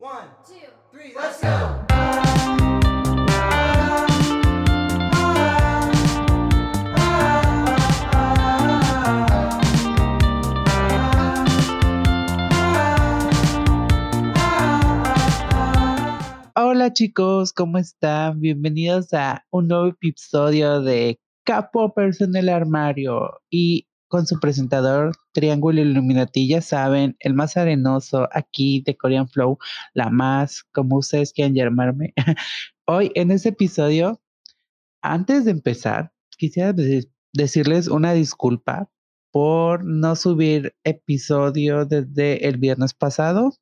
One, two, three, let's go. Hola chicos, ¿cómo están? Bienvenidos a un nuevo episodio de K-Poppers en el armario y con su presentador Triángulo Illuminati, ya saben, el más arenoso aquí de Korean Flow, la más, como ustedes quieran llamarme. Hoy en este episodio, antes de empezar, quisiera de- decirles una disculpa por no subir episodio desde el viernes pasado,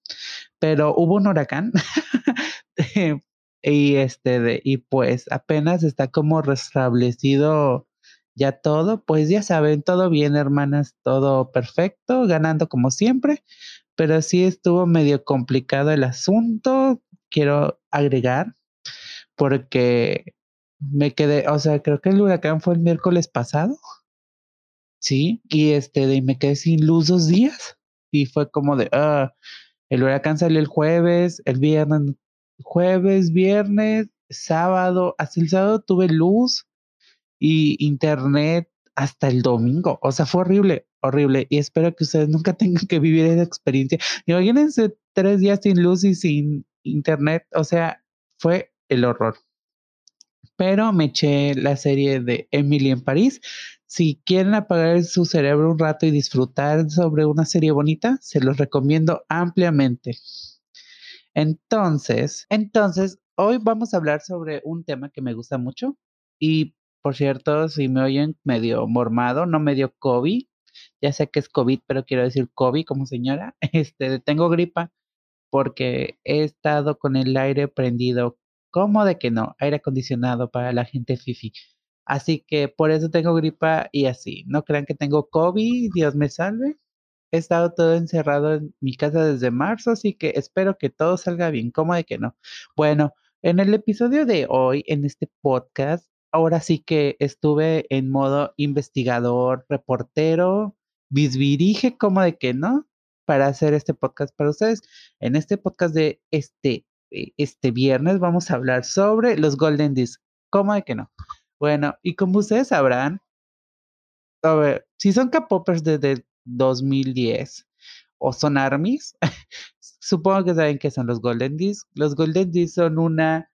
pero hubo un huracán y este de, y pues apenas está como restablecido ya todo, pues ya saben, todo bien, hermanas, todo perfecto, ganando como siempre, pero sí estuvo medio complicado el asunto, quiero agregar, porque me quedé, o sea, creo que el huracán fue el miércoles pasado, sí, y este de, me quedé sin luz dos días, y fue como de, ah, el huracán salió el jueves, el viernes, jueves, viernes, sábado, hasta el sábado tuve luz y internet hasta el domingo. O sea, fue horrible, horrible. Y espero que ustedes nunca tengan que vivir esa experiencia. Imagínense tres días sin luz y sin internet. O sea, fue el horror. Pero me eché la serie de Emily en París. Si quieren apagar su cerebro un rato y disfrutar sobre una serie bonita, se los recomiendo ampliamente. Entonces, entonces, hoy vamos a hablar sobre un tema que me gusta mucho. Y por cierto, si me oyen medio mormado, no medio COVID, ya sé que es COVID, pero quiero decir COVID como señora, este, tengo gripa porque he estado con el aire prendido. ¿Cómo de que no? Aire acondicionado para la gente fifi. Así que por eso tengo gripa y así. No crean que tengo COVID, Dios me salve. He estado todo encerrado en mi casa desde marzo, así que espero que todo salga bien. ¿Cómo de que no? Bueno, en el episodio de hoy, en este podcast, ahora sí que estuve en modo investigador, reportero, bisbirige, ¿cómo de que no? Para hacer este podcast para ustedes. En este podcast de este, eh, este viernes vamos a hablar sobre los Golden Discs. ¿Cómo de que no? Bueno, y como ustedes sabrán, a ver, si son K-popers desde 2010 o son ARMYs, supongo que saben que son los Golden Discs. Los Golden Discs son una,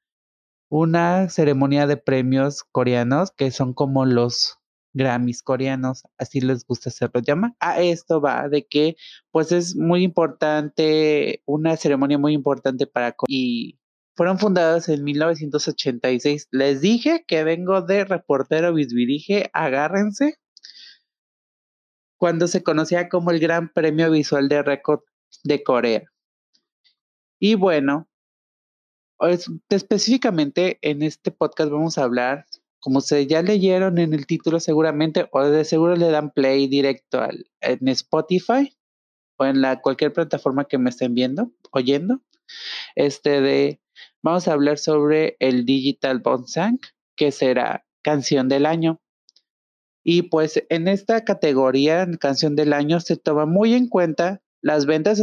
una ceremonia de premios coreanos que son como los Grammys coreanos, así les gusta hacerlo llamar. A esto va de que pues es muy importante, una ceremonia muy importante para Co- y fueron fundados en 1986. Les dije que vengo de reportero bisbirige, agárrense cuando se conocía como el Gran Premio Visual de Récord de Corea. Y bueno, específicamente en este podcast vamos a hablar, como ustedes ya leyeron en el título seguramente, o de seguro le dan play directo al, en Spotify o en la cualquier plataforma que me estén viendo, oyendo, este de, vamos a hablar sobre el Digital Bonsang, que será canción del año. Y pues en esta categoría, canción del año, se toma muy en cuenta las ventas,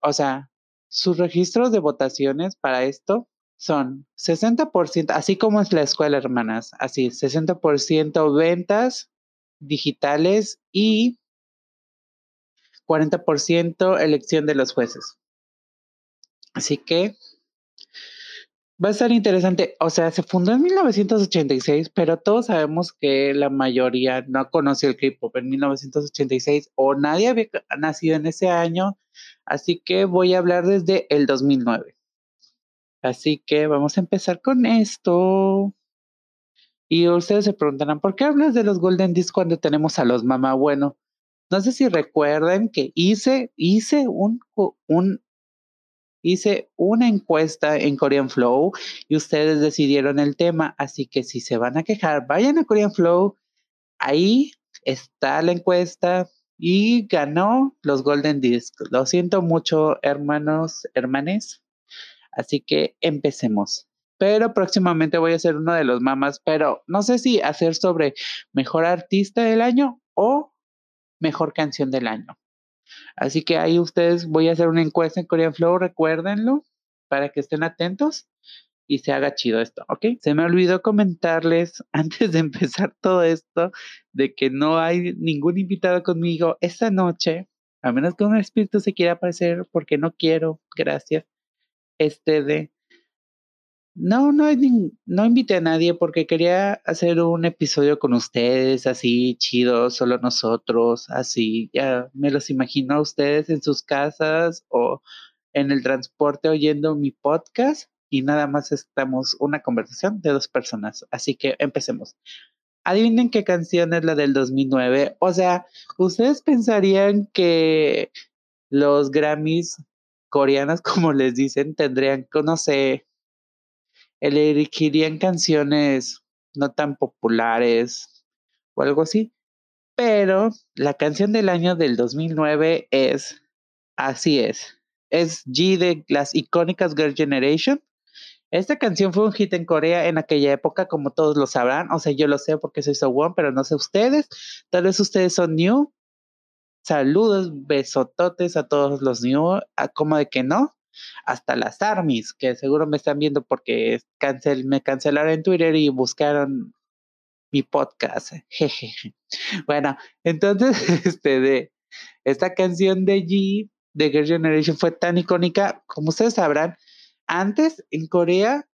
o sea, sus registros de votaciones para esto son 60%, así como es la escuela, hermanas, así, 60% ventas digitales y 40% elección de los jueces. Así que Va a estar interesante. O sea, se fundó en 1986, pero todos sabemos que la mayoría no conoció el K-pop en 1986 o nadie había nacido en ese año. Así que voy a hablar desde el 2009. Así que vamos a empezar con esto. Y ustedes se preguntarán, ¿por qué hablas de los Golden Discs cuando tenemos a los Mama? Bueno, no sé si recuerdan que hice, hice un, un, hice una encuesta en Korean Flow y ustedes decidieron el tema, así que si se van a quejar, vayan a Korean Flow, ahí está la encuesta y ganó los Golden Discs. Lo siento mucho, hermanos, hermanes, así que empecemos. Pero próximamente voy a hacer uno de los mamas, pero no sé si hacer sobre mejor artista del año o mejor canción del año. Así que ahí ustedes voy a hacer una encuesta en Korean Flow, recuérdenlo. para que estén atentos y se haga chido esto, ¿ok? Se me olvidó comentarles antes de empezar todo esto de que no hay ningún invitado conmigo esta noche, a menos que un espíritu se quiera aparecer porque no quiero, gracias. Este de no, no, no invité a nadie porque quería hacer un episodio con ustedes, así chido, solo nosotros, así, ya me los imagino a ustedes en sus casas o en el transporte oyendo mi podcast y nada más estamos una conversación de dos personas. Así que empecemos. Adivinen qué canción es la del 2009. O sea, ustedes pensarían que los Grammys coreanos, como les dicen, tendrían, no sé, elegirían canciones no tan populares o algo así. Pero la canción del año del 2009 es, así es, es G de las icónicas Girl Generation. Esta canción fue un hit en Corea en aquella época, como todos lo sabrán. O sea, yo lo sé porque soy so one, pero no sé ustedes. Tal vez ustedes son new. Saludos, besototes a todos los new. A como de que no hasta las armies, que seguro me están viendo porque cancel, me cancelaron en Twitter y buscaron mi podcast. Jeje. Bueno, entonces, este de esta canción de G de Girl Generation fue tan icónica, como ustedes sabrán, antes en Corea,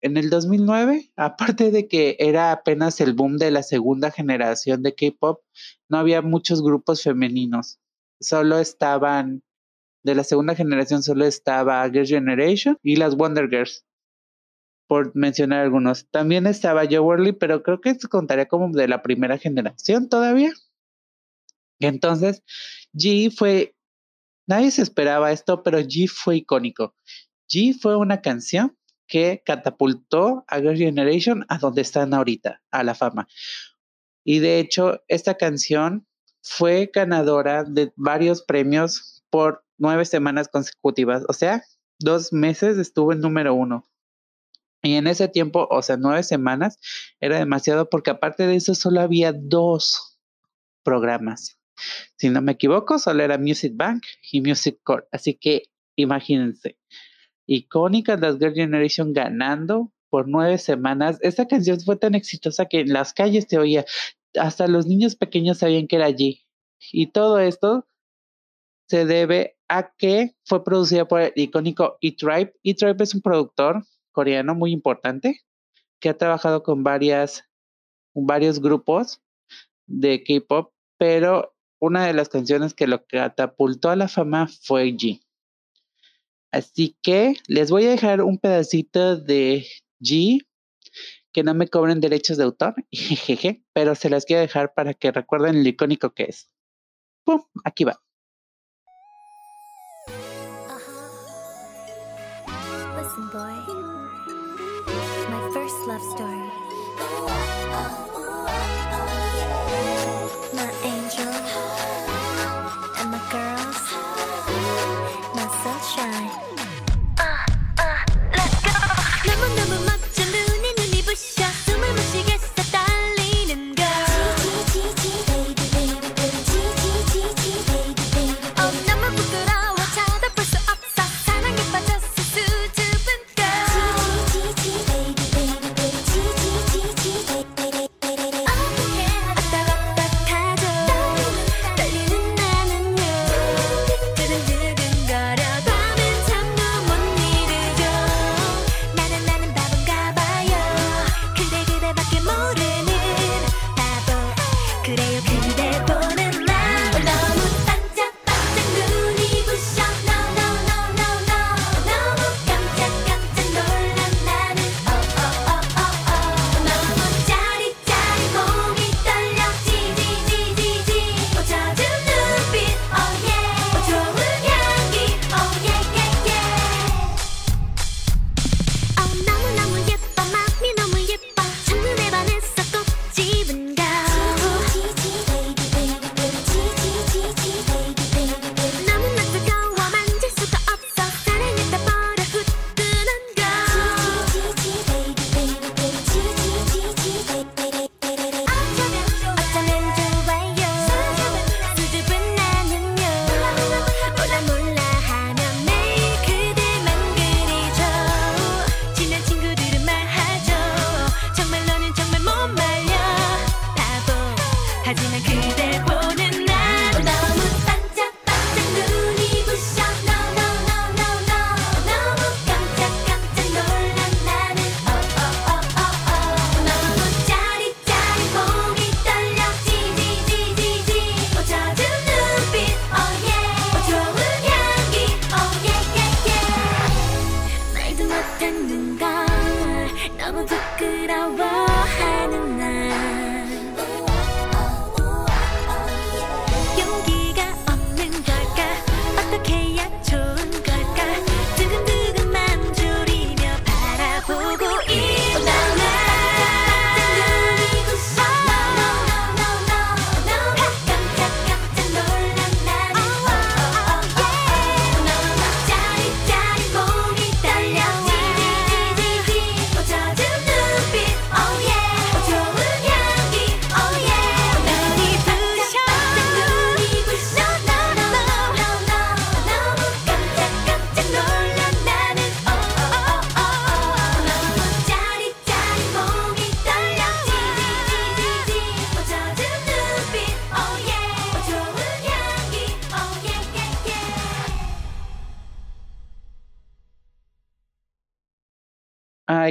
en el 2009, aparte de que era apenas el boom de la segunda generación de K-pop, no había muchos grupos femeninos. Solo estaban de la segunda generación solo estaba Girl Generation y las Wonder Girls, por mencionar algunos. También estaba Joe Worley, pero creo que se contaría como de la primera generación todavía. Entonces, G fue, nadie se esperaba esto, pero G fue icónico. G fue una canción que catapultó a Girl Generation a donde están ahorita, a la fama. Y de hecho, esta canción fue ganadora de varios premios por nueve semanas consecutivas, o sea, dos meses estuvo en número uno. Y en ese tiempo, o sea, nueve semanas, era demasiado porque aparte de eso solo había dos programas. Si no me equivoco, solo era Music Bank y Music Core. Así que imagínense, icónicas las Girl Generation ganando por nueve semanas. Esta canción fue tan exitosa que en las calles se oía, hasta los niños pequeños sabían que era allí. Y todo esto se debe a que fue producida por el icónico E-Tribe. E-Tribe es un productor coreano muy importante que ha trabajado con varias, varios grupos de K-pop, pero una de las canciones que lo catapultó a la fama fue G. Así que les voy a dejar un pedacito de G que no me cobren derechos de autor, pero se las quiero dejar para que recuerden lo icónico que es. ¡Pum! Aquí va.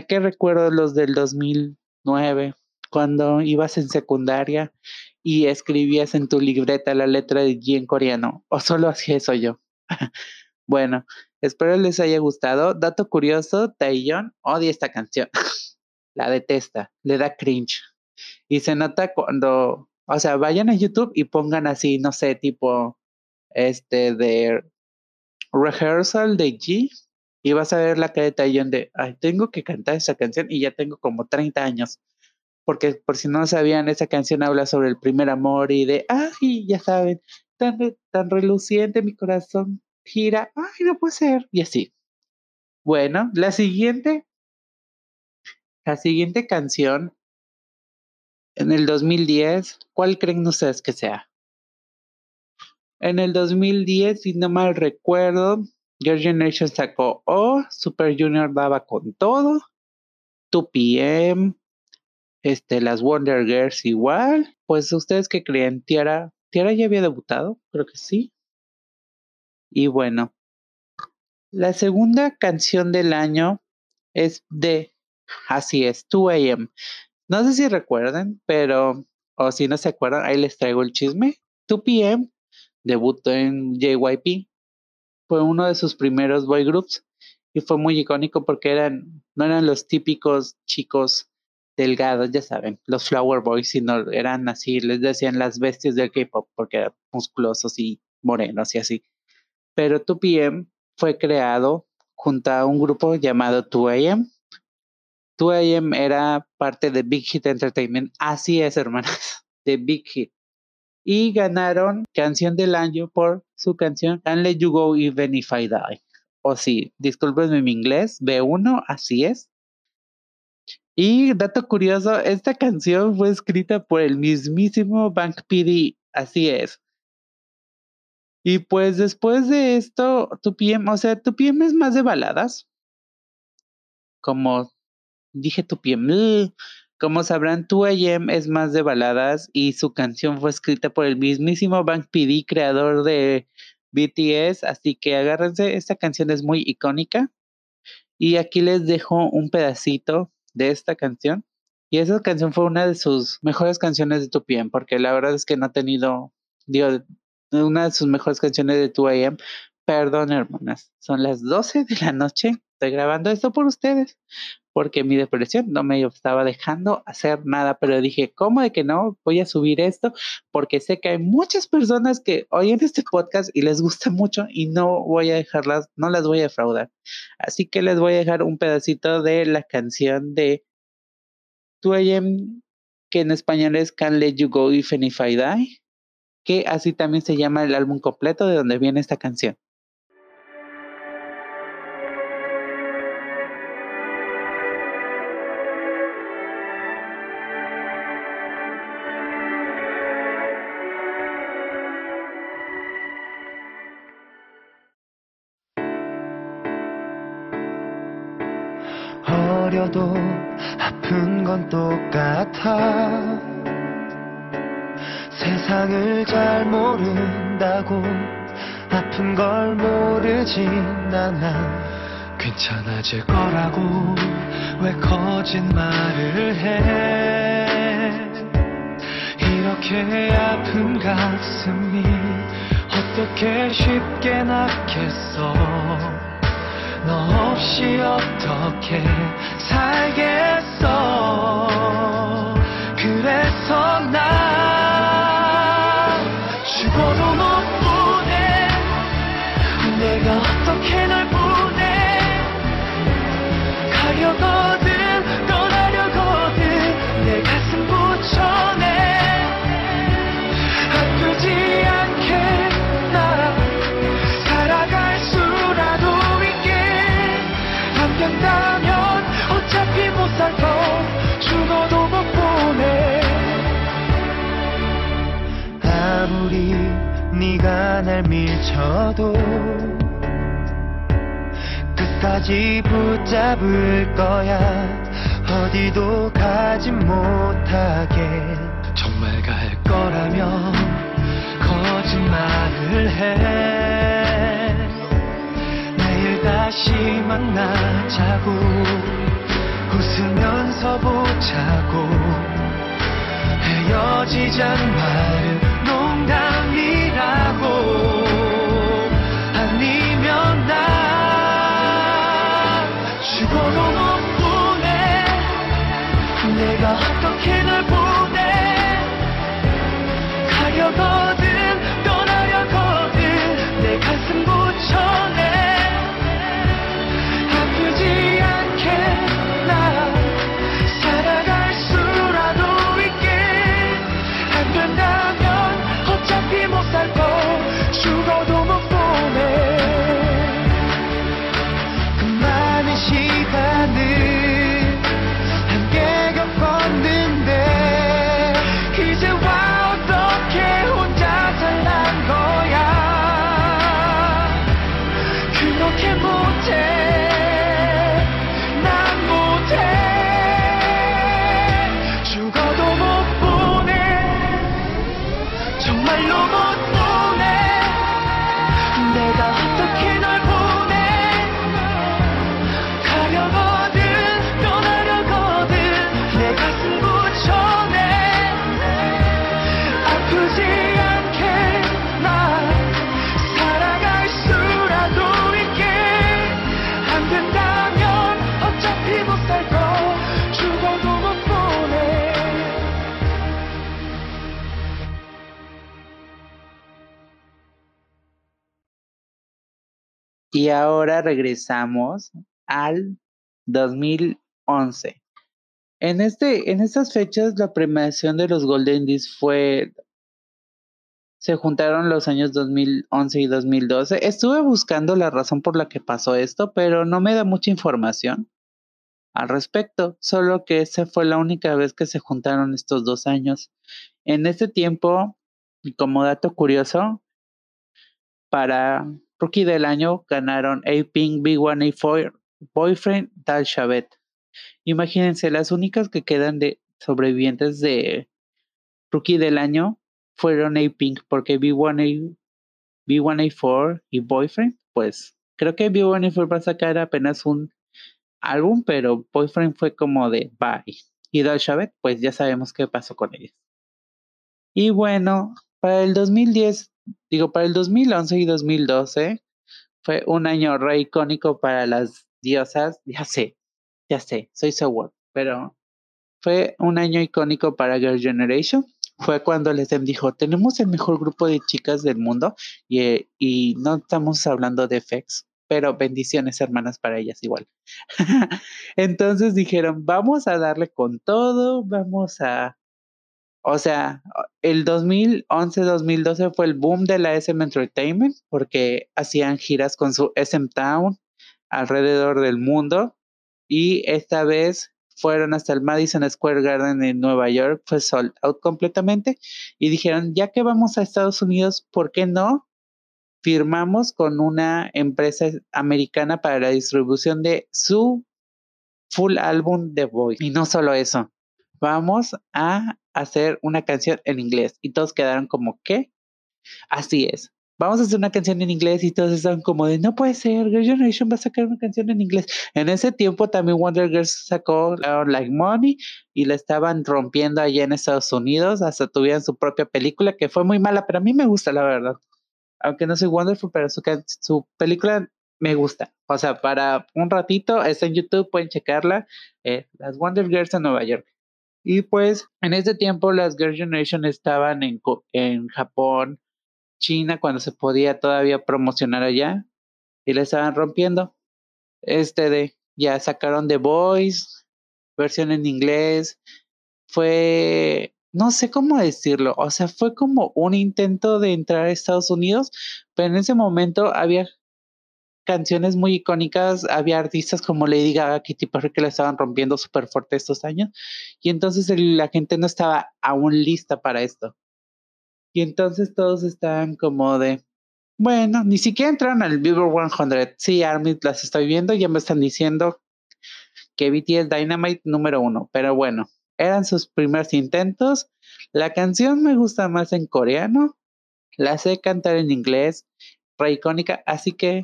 Qué recuerdo los del 2009, cuando ibas en secundaria y escribías en tu libreta la letra de G en coreano. O solo hacía eso yo. bueno, espero les haya gustado. Dato curioso, Taeyeon odia esta canción. la detesta, le da cringe. Y se nota cuando, o sea, vayan a YouTube y pongan así, no sé, tipo, este, de rehearsal de G y vas a ver la cara de Taeyeon de, ay, tengo que cantar esa canción y ya tengo como 30 años. Porque por si no sabían, esa canción habla sobre el primer amor y de, ay, ya saben, tan, tan reluciente mi corazón gira, ay, no puede ser, y así. Bueno, la siguiente, la siguiente canción en el 2010, ¿cuál creen ustedes que sea? En el 2010, si no mal recuerdo, Your Generation sacó O, Super Junior daba con todo, 2PM, este, las Wonder Girls igual. Pues ustedes que creen, Tiara, Tiara ya había debutado, creo que sí. Y bueno, la segunda canción del año es de, así es, 2AM. No sé si recuerdan, pero, o si no se acuerdan, ahí les traigo el chisme. 2PM debutó en JYP, fue uno de sus primeros boy groups y fue muy icónico porque eran, no eran los típicos chicos delgados, ya saben, los flower boys, sino eran así, les decían las bestias del K-pop porque eran musculosos y morenos y así. Pero 2PM fue creado junto a un grupo llamado 2AM. 2AM era parte de Big Hit Entertainment, así es, hermanas, de Big Hit y ganaron canción del año por su canción Can't Let You Go Even If I Die. O sí, discúlpenme mi inglés, B1, así es. Y dato curioso, esta canción fue escrita por el mismísimo Bank PD, así es. Y pues después de esto, tu PM, o sea, tu PM es más de baladas. Como dije tu PM, como sabrán, 2AM es más de baladas y su canción fue escrita por el mismísimo Bank PD, creador de BTS, así que agárrense, esta canción es muy icónica. Y aquí les dejo un pedacito de esta canción. Y esa canción fue una de sus mejores canciones de 2PM, porque la verdad es que no ha tenido, digo, una de sus mejores canciones de 2AM. Perdón, hermanas, son las 12 de la noche. Estoy grabando esto por ustedes porque mi depresión no me estaba dejando hacer nada, pero dije, ¿cómo de que no? Voy a subir esto porque sé que hay muchas personas que oyen este podcast y les gusta mucho y no voy a dejarlas, no las voy a defraudar. Así que les voy a dejar un pedacito de la canción de 2AM, que en español es Can't Let You Go Even If I Die, que así también se llama el álbum completo de donde viene esta canción. 어려도 아픈 건 똑같아. 세상을 잘 모른다고 아픈 걸 모르진 않아. 괜찮아질 거라고 왜 거짓말을 해? 이렇게 아픈 가슴이 어떻게 쉽게 낫겠어 너 없이 어떻게 살겠어? 그래서 나 아무리 네가 날 밀쳐도 끝까지 붙잡을 거야. 어디도 가지 못하게. 정말 갈 거라면 거짓말을 해. 내일 다시 만나자고. 웃으면서 보자고. 헤어지잔 말은 농담이라고 Y ahora regresamos al 2011. En, este, en estas fechas, la premiación de los Golden Discs fue. Se juntaron los años 2011 y 2012. Estuve buscando la razón por la que pasó esto, pero no me da mucha información al respecto. Solo que esa fue la única vez que se juntaron estos dos años. En este tiempo, como dato curioso, para Rookie del año ganaron A-Pink, B1A4, Boyfriend, Tal Shabet. Imagínense, las únicas que quedan de sobrevivientes de Rookie del año fueron A-Pink, porque B1A, B1A4 y Boyfriend, pues creo que B1A4 va a sacar apenas un álbum, pero Boyfriend fue como de bye. Y Dal Shabet, pues ya sabemos qué pasó con ellos. Y bueno, para el 2010, digo, para el 2011 y 2012 fue un año re icónico para las diosas. Ya sé, ya sé, soy so what, pero fue un año icónico para Girl Generation. Fue cuando les dijo, tenemos el mejor grupo de chicas del mundo y, eh, y no estamos hablando de FX, pero bendiciones hermanas para ellas igual. Entonces dijeron, vamos a darle con todo, vamos a o sea, el 2011-2012 fue el boom de la SM Entertainment porque hacían giras con su SM Town alrededor del mundo y esta vez fueron hasta el Madison Square Garden en Nueva York, fue sold out completamente y dijeron, ya que vamos a Estados Unidos, ¿por qué no? Firmamos con una empresa americana para la distribución de su full álbum de Boy. Y no solo eso, vamos a hacer una canción en inglés. Y todos quedaron como, ¿qué? Así es. Vamos a hacer una canción en inglés y todos estaban como de, no puede ser, Girl Generation va a sacar una canción en inglés. En ese tiempo también Wonder Girls sacó Like Money y la estaban rompiendo allá en Estados Unidos, hasta tuvieron su propia película que fue muy mala, pero a mí me gusta, la verdad. Aunque no soy Wonderful, pero su, su película me gusta. O sea, para un ratito, está en YouTube, pueden checarla. Eh, las Wonder Girls en Nueva York. Y pues en ese tiempo las Girl Generation estaban en, en Japón, China, cuando se podía todavía promocionar allá. Y la estaban rompiendo. Este de, ya sacaron The Voice, versión en inglés. Fue, no sé cómo decirlo, o sea, fue como un intento de entrar a Estados Unidos, pero en ese momento había canciones muy icónicas, había artistas como Lady Gaga, Katy Perry que la estaban rompiendo súper fuerte estos años, y entonces la gente no estaba aún lista para esto. Y entonces todos estaban como de, bueno, ni siquiera entraron al Billboard 100. Sí, Army las estoy viendo, ya me están diciendo que BTS Dynamite número uno, pero bueno, eran sus primeros intentos. La canción me gusta más en coreano, la sé cantar en inglés, re icónica, así que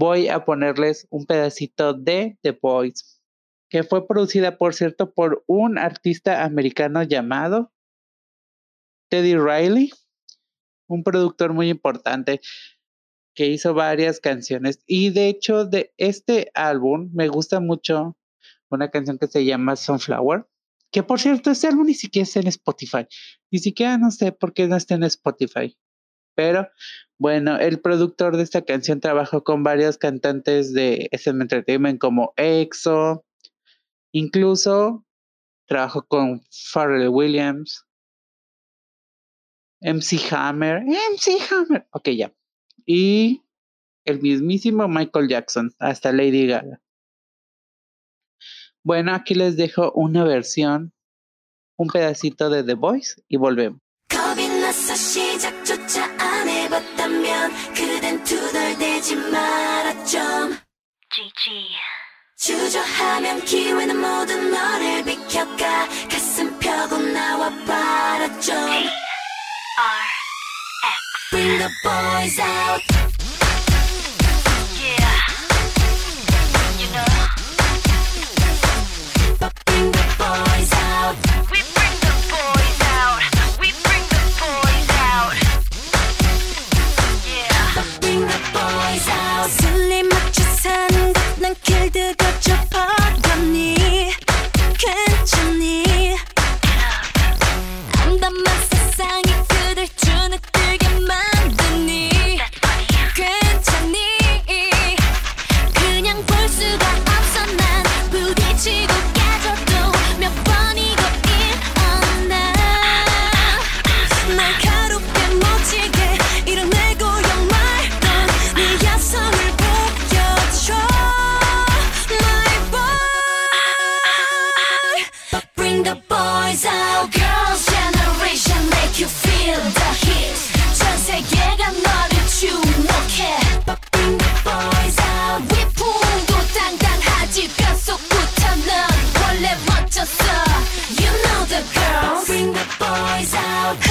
voy a ponerles un pedacito de The Boys, que fue producida, por cierto, por un artista americano llamado Teddy Riley, un productor muy importante que hizo varias canciones. Y de hecho, de este álbum me gusta mucho una canción que se llama Sunflower, que por cierto, este álbum ni siquiera está en Spotify. Ni siquiera no sé por qué no está en Spotify. Pero bueno, el productor de esta canción trabajó con varios cantantes de SM Entertainment como EXO, incluso trabajó con Pharrell Williams, MC Hammer, MC Hammer, ok ya, y el mismísimo Michael Jackson, hasta Lady Gaga. Bueno, aquí les dejo una versión, un pedacito de The Voice y volvemos. 마라 좀 주저하면 기회는 모두 너를 비켜가 가슴 펴고 나와 봐라 좀 Bring the boys out Öldür Bring the boys out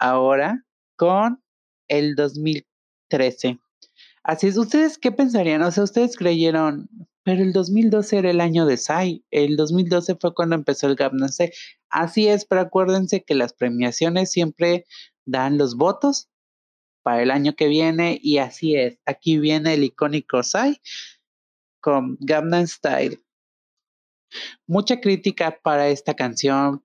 ahora con el 2013. Así es, ¿ustedes qué pensarían? O sea, ¿ustedes creyeron, pero el 2012 era el año de Psy, el 2012 fue cuando empezó el Style. Así es, pero acuérdense que las premiaciones siempre dan los votos para el año que viene y así es. Aquí viene el icónico Psy con Gangnam Style. Mucha crítica para esta canción.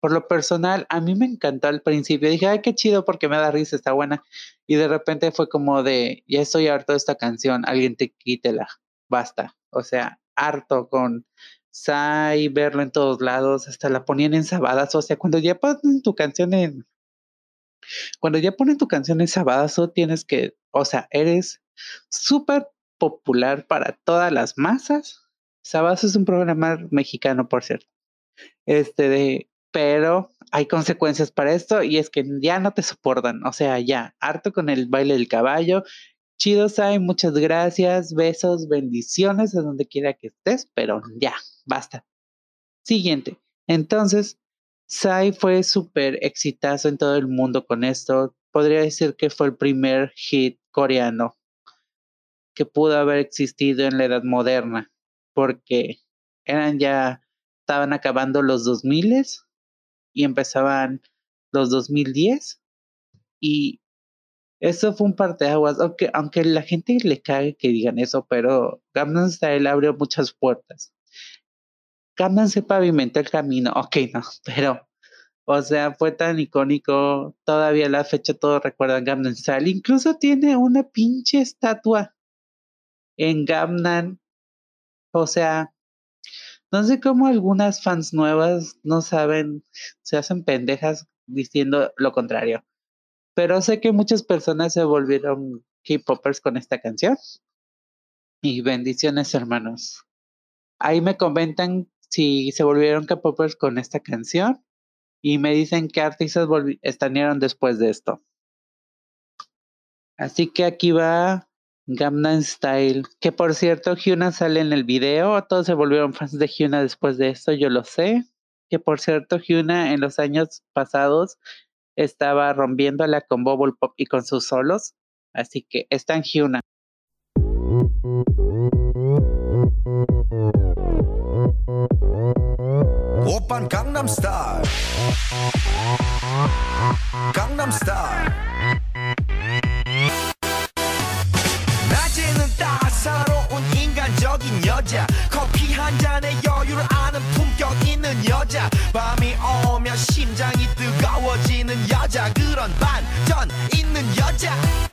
Por lo personal, a mí me encantó al principio. Dije, ay, qué chido porque me da risa, está buena. Y de repente fue como de, ya estoy harto de esta canción, alguien te quítela, basta. O sea, harto con Sai, verlo en todos lados, hasta la ponían en sabadas. O sea, cuando ya ponen tu canción en. Cuando ya ponen tu canción en sabadazo, tienes que. O sea, eres súper popular para todas las masas. Sabadazo es un programa mexicano, por cierto. Este de. Pero hay consecuencias para esto y es que ya no te soportan. O sea, ya, harto con el baile del caballo. Chido, Sai, muchas gracias, besos, bendiciones a donde quiera que estés, pero ya, basta. Siguiente. Entonces, Sai fue súper exitazo en todo el mundo con esto. Podría decir que fue el primer hit coreano que pudo haber existido en la edad moderna, porque eran ya, estaban acabando los 2000 y empezaban los 2010 y eso fue un parteaguas, aunque, aunque la gente le cague que digan eso, pero Gangnam Style abrió muchas puertas. Gangnam se pavimentó el camino, ok, no, pero, o sea, fue tan icónico, todavía la fecha todos recuerdan Gangnam Style, incluso tiene una pinche estatua en Gangnam, o sea, no sé cómo algunas fans nuevas no saben, se hacen pendejas diciendo lo contrario. Pero sé que muchas personas se volvieron K-popers con esta canción. Y bendiciones, hermanos. Ahí me comentan si se volvieron K-popers con esta canción. Y me dicen qué artistas estanieron después de esto. Así que aquí va Gamnan Style, que por cierto, Hyuna sale en el video, todos se volvieron fans de Hyuna después de esto, yo lo sé. Que por cierto, Hyuna en los años pasados estaba rompiéndola con Bubble Pop y con sus solos, así que está en Hyuna. Gangnam Style. Gangnam Style. 그런 반전 있는 여자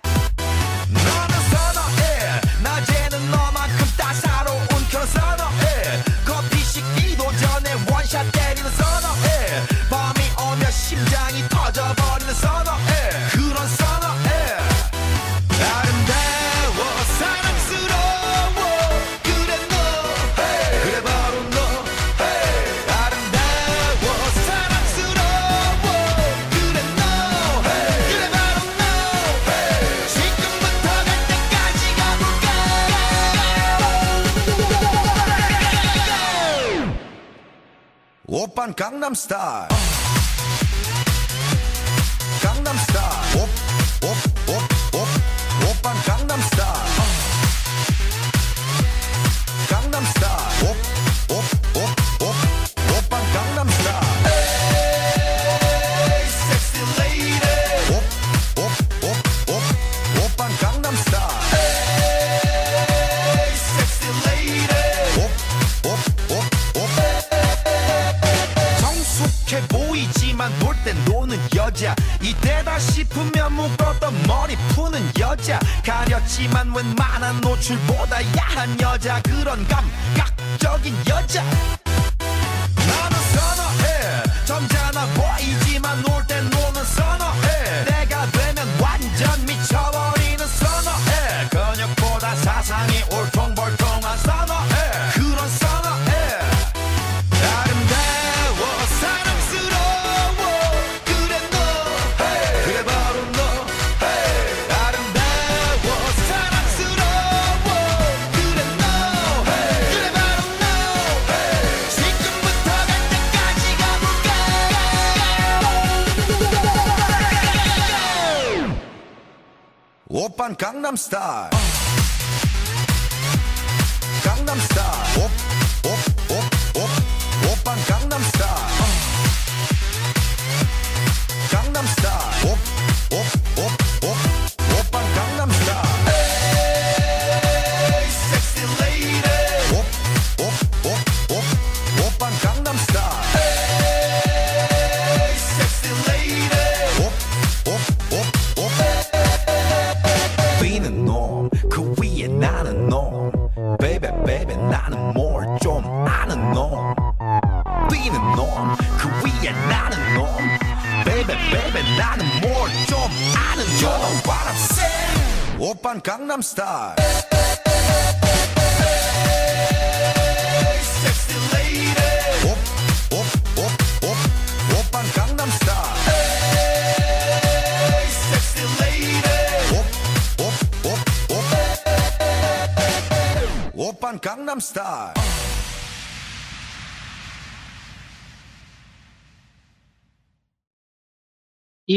star. star.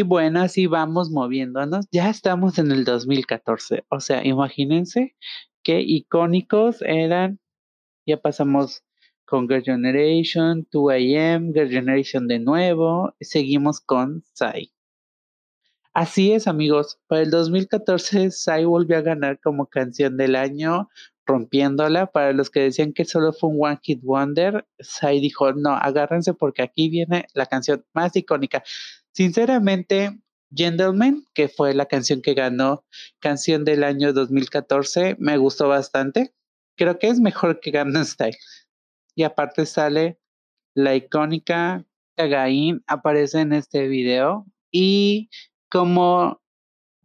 Y bueno, así vamos moviéndonos. Ya estamos en el 2014. O sea, imagínense qué icónicos eran. Ya pasamos con Girl Generation, 2AM, Girl Generation de nuevo. Seguimos con Psy. Así es, amigos. Para el 2014, Psy volvió a ganar como canción del año, rompiéndola. Para los que decían que solo fue un One Hit Wonder, Psy dijo: No, agárrense porque aquí viene la canción más icónica. Sinceramente, Gentleman, que fue la canción que ganó canción del año 2014, me gustó bastante. Creo que es mejor que Gangnam Style. Y aparte sale la icónica Kagain, aparece en este video. Y como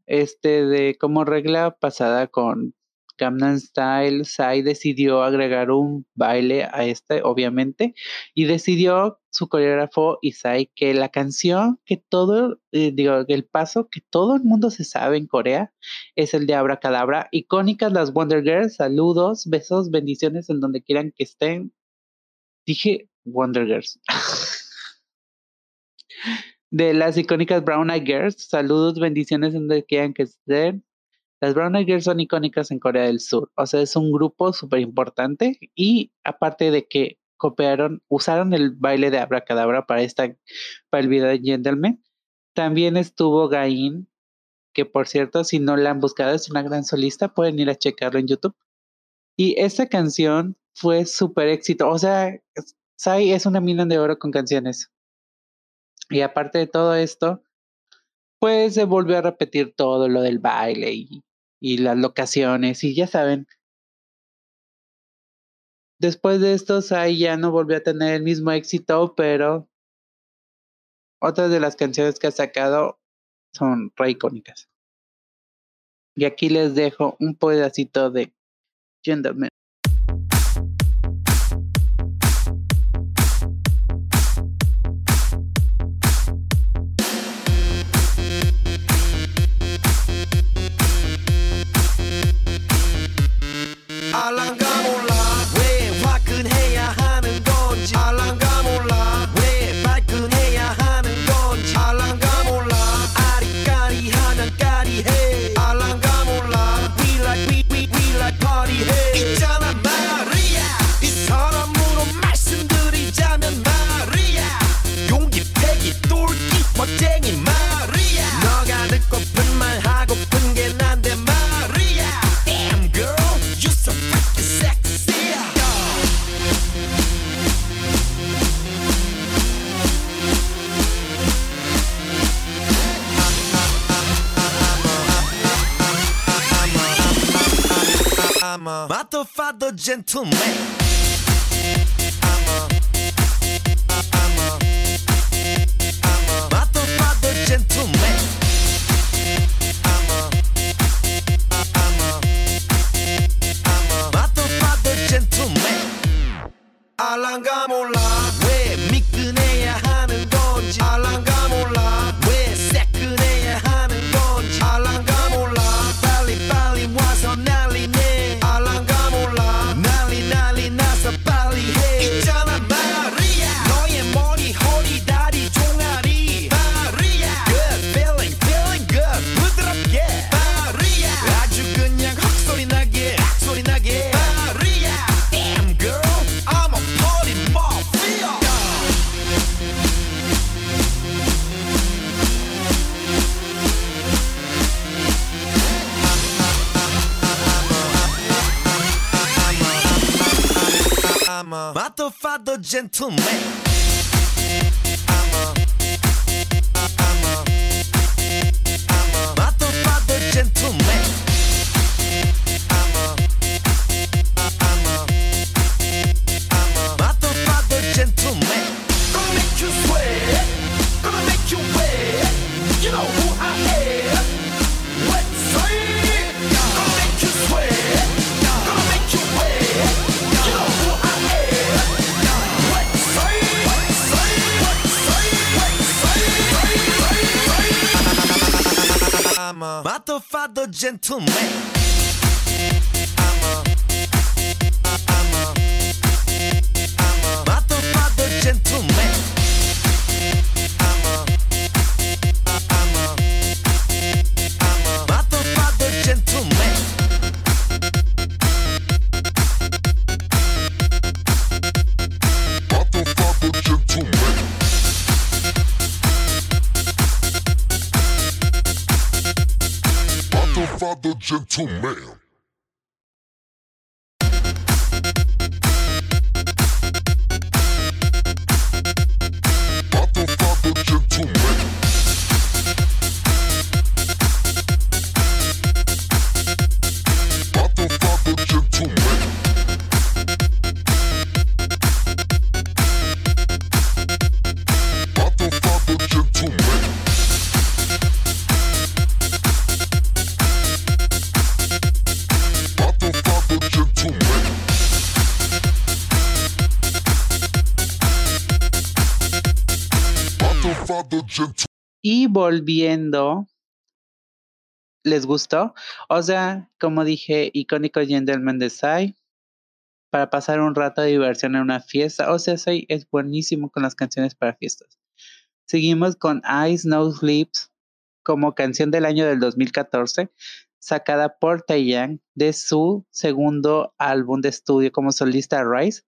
este de como regla pasada con Gangnam Style, Psy decidió agregar un baile a este, obviamente, y decidió su coreógrafo Isai que la canción que todo, eh, digo, el paso que todo el mundo se sabe en Corea es el de Abracadabra. Icónicas las Wonder Girls, saludos, besos, bendiciones en donde quieran que estén. Dije Wonder Girls. de las icónicas Brown Eyed Girls, saludos, bendiciones en donde quieran que estén. Las Brown Eyed Girls son icónicas en Corea del Sur, o sea, es un grupo súper importante y aparte de que copiaron, usaron el baile de Abracadabra para, esta, para el video de Gentleman, también estuvo Gain, que por cierto, si no la han buscado, es una gran solista, pueden ir a checarlo en YouTube. Y esta canción fue súper éxito, o sea, Sai es una mina de oro con canciones. Y aparte de todo esto, pues se volvió a repetir todo lo del baile y, y las locaciones y ya saben. Después de esto, Sai ya no volvió a tener el mismo éxito, pero otras de las canciones que ha sacado son re icónicas. Y aquí les dejo un pedacito de Gentleman. I'm a motherfucker gentleman. I'm a gentleman. Volviendo, ¿les gustó? O sea, como dije, icónico Gentleman Desai para pasar un rato de diversión en una fiesta. O sea, soy, es buenísimo con las canciones para fiestas. Seguimos con Eyes No Sleeps como canción del año del 2014, sacada por Taeyang de su segundo álbum de estudio como solista Rise.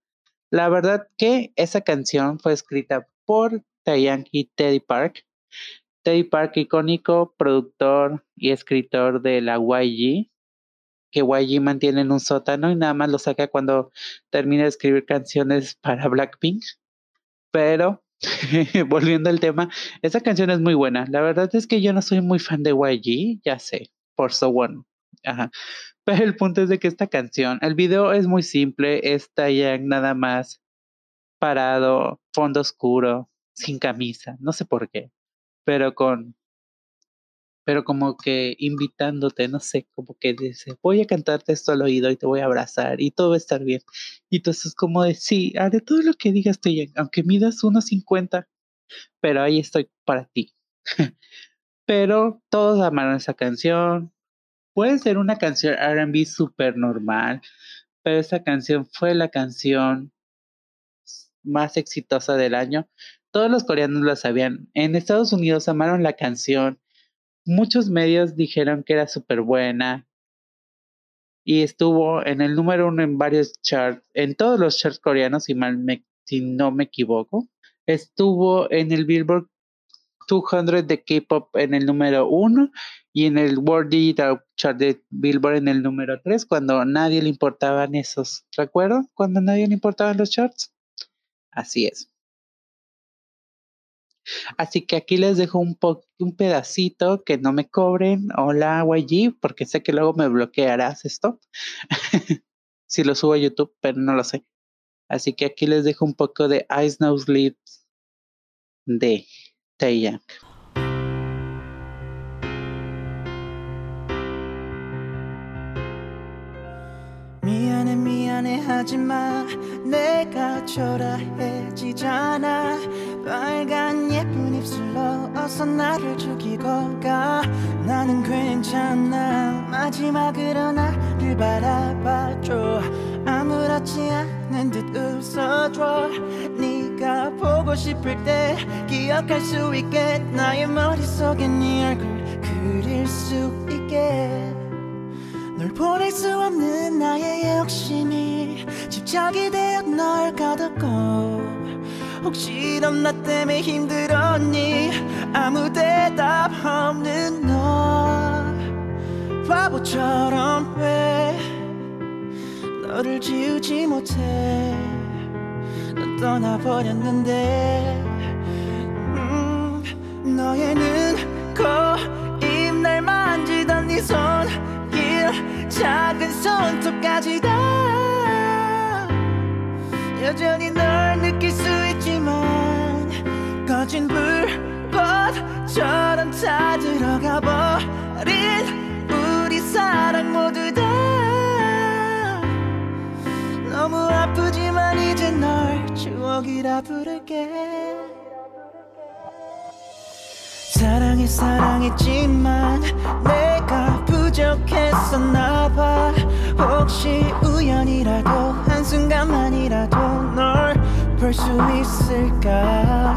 La verdad que esa canción fue escrita por Taeyang y Teddy Park. Teddy Park, icónico productor y escritor de la YG, que YG mantiene en un sótano y nada más lo saca cuando termina de escribir canciones para Blackpink. Pero, volviendo al tema, esa canción es muy buena. La verdad es que yo no soy muy fan de YG, ya sé, por So One. Ajá. Pero el punto es de que esta canción, el video es muy simple, está ya nada más parado, fondo oscuro, sin camisa, no sé por qué, pero con, pero como que invitándote, no sé, como que dice, voy a cantarte esto al oído y te voy a abrazar y todo va a estar bien. Y entonces es como de, sí, haré todo lo que digas, Taeyang, aunque midas 1.50, pero ahí estoy para ti. pero todos amaron esa canción. Puede ser una canción RB súper normal, pero esa canción fue la canción más exitosa del año. Todos los coreanos la sabían. En Estados Unidos amaron la canción. Muchos medios dijeron que era súper buena. Y estuvo en el número uno en varios charts, en todos los charts coreanos, si, mal me, si no me equivoco. Estuvo en el Billboard 200 de K-pop en el número uno y en el World Digital Chart de Billboard en el número 3 cuando nadie le importaban esos. ¿Recuerdan? Cuando nadie le importaban los charts. Así es. Así que aquí les dejo un, po un pedacito que no me cobren. Hola, YG, porque sé que luego me bloquearás esto. si lo subo a YouTube, pero no lo sé. Así que aquí les dejo un poco de Ice No Sleeps de Taeyang. 미안해 미안해 하지마 내가 초라해지잖아 빨간 어서 나를 죽이고 가 나는 괜찮아. 마지막으로 나를 바라봐줘. 아무렇지 않은 듯 웃어줘. 네가 보고 싶을 때 기억할 수 있게. 나의 머릿속에 네 얼굴 그릴 수 있게. 널 보낼 수 없는 나의 욕심이 집착이 되어 널 가뒀고. 혹시 넌 나 때문에 힘들었니 아무 대답 없는 너 바보처럼 왜 너를 지우지 못해? 넌 떠나버렸는데. 음, 너의 눈, 코, 입, 날 만지던 네 손길 작은 손톱까지 다 여전히 널 느낄 수 있지만 거진 불 꽃처럼 다 들어가 버린 우리 사랑 모두 다. 너무 아프지만 이제 널 추억이라 부를게. 사랑해 사랑했지만 내가 부족했었나 봐. 혹시 우연이라도 한순간만이라도 널 볼 수 있을까?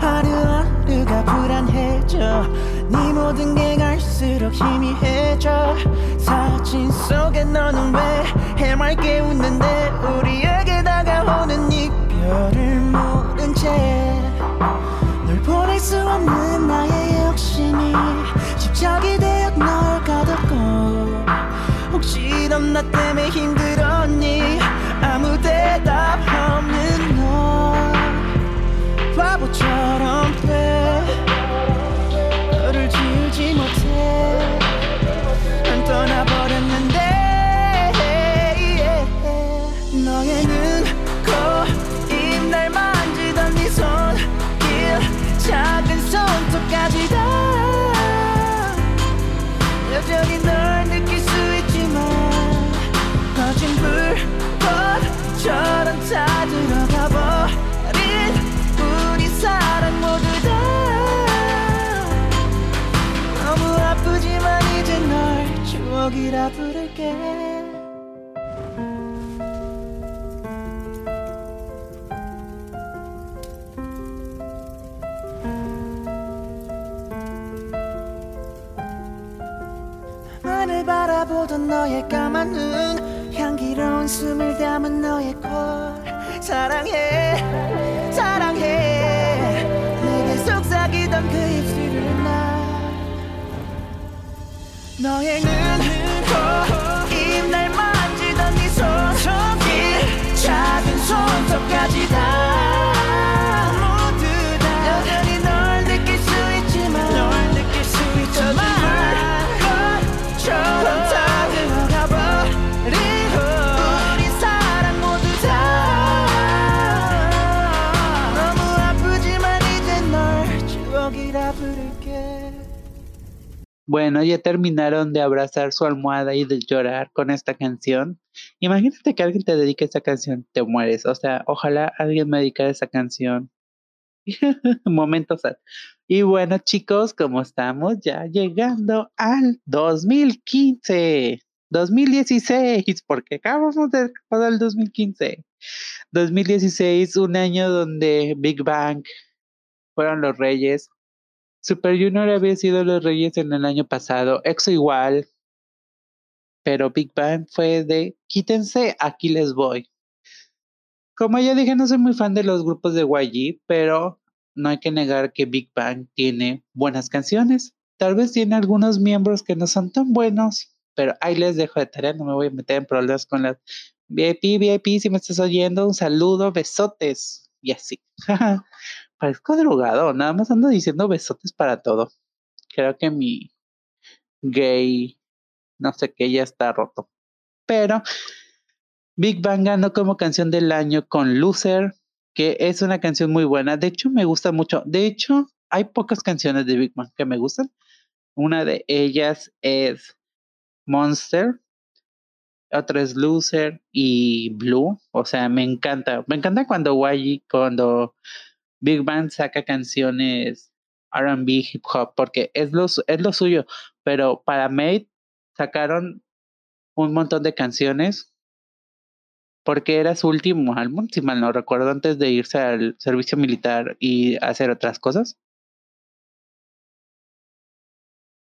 하루하루가 불안해져. 네 모든 게 갈수록 희미해져. 사진 속에 너는 왜 해맑게 웃는데? 우리에게 다가오는 이별을 모른 채널 보낼 수 없는 나의 욕심이 집착이 되어 널 가뒀고. 혹시 넌 나 때문에 힘들었니? 아무 대답 없는 너 바보처럼 추억이라 부를게. 나를 바라보던 너의 까만 눈 향기로운 숨을 담은 너의 콜. 사랑해 사랑해. 내게 속삭이던 그 입술을 나 너의 눈, 코, 입, 날 만지던 네 손길 작은 손톱까지 다 Bueno, ya terminaron de abrazar su almohada y de llorar con esta canción. Imagínate que alguien te dedique esta canción, te mueres. O sea, ojalá alguien me dedicara esa canción. Momentos. sad. Y bueno, chicos, como estamos ya llegando al 2015, 2016, porque acabamos de pasar el 2015. 2016, un año donde Big Bang fueron los reyes. Super Junior había sido los reyes en el año pasado, EXO igual, pero Big Bang fue de quítense, aquí les voy. Como ya dije, no soy muy fan de los grupos de YG, pero no hay que negar que Big Bang tiene buenas canciones. Tal vez tiene algunos miembros que no son tan buenos, pero ahí les dejo de tarea, no me voy a meter en problemas con las VIP, VIP, si me estás oyendo, un saludo, besotes y así. Parezco drogado, nada más ando diciendo besotes para todo. Creo que mi gay, no sé qué, ya está roto. Pero Big Bang ganó como canción del año con Loser, que es una canción muy buena. De hecho, me gusta mucho. De hecho, hay pocas canciones de Big Bang que me gustan. Una de ellas es Monster, otra es Loser y Blue. O sea, me encanta. Me encanta cuando YG, cuando Big Bang saca canciones RB, hip hop, porque es lo, es lo suyo. Pero para Made sacaron un montón de canciones porque era su último álbum, si mal no recuerdo, antes de irse al servicio militar y hacer otras cosas.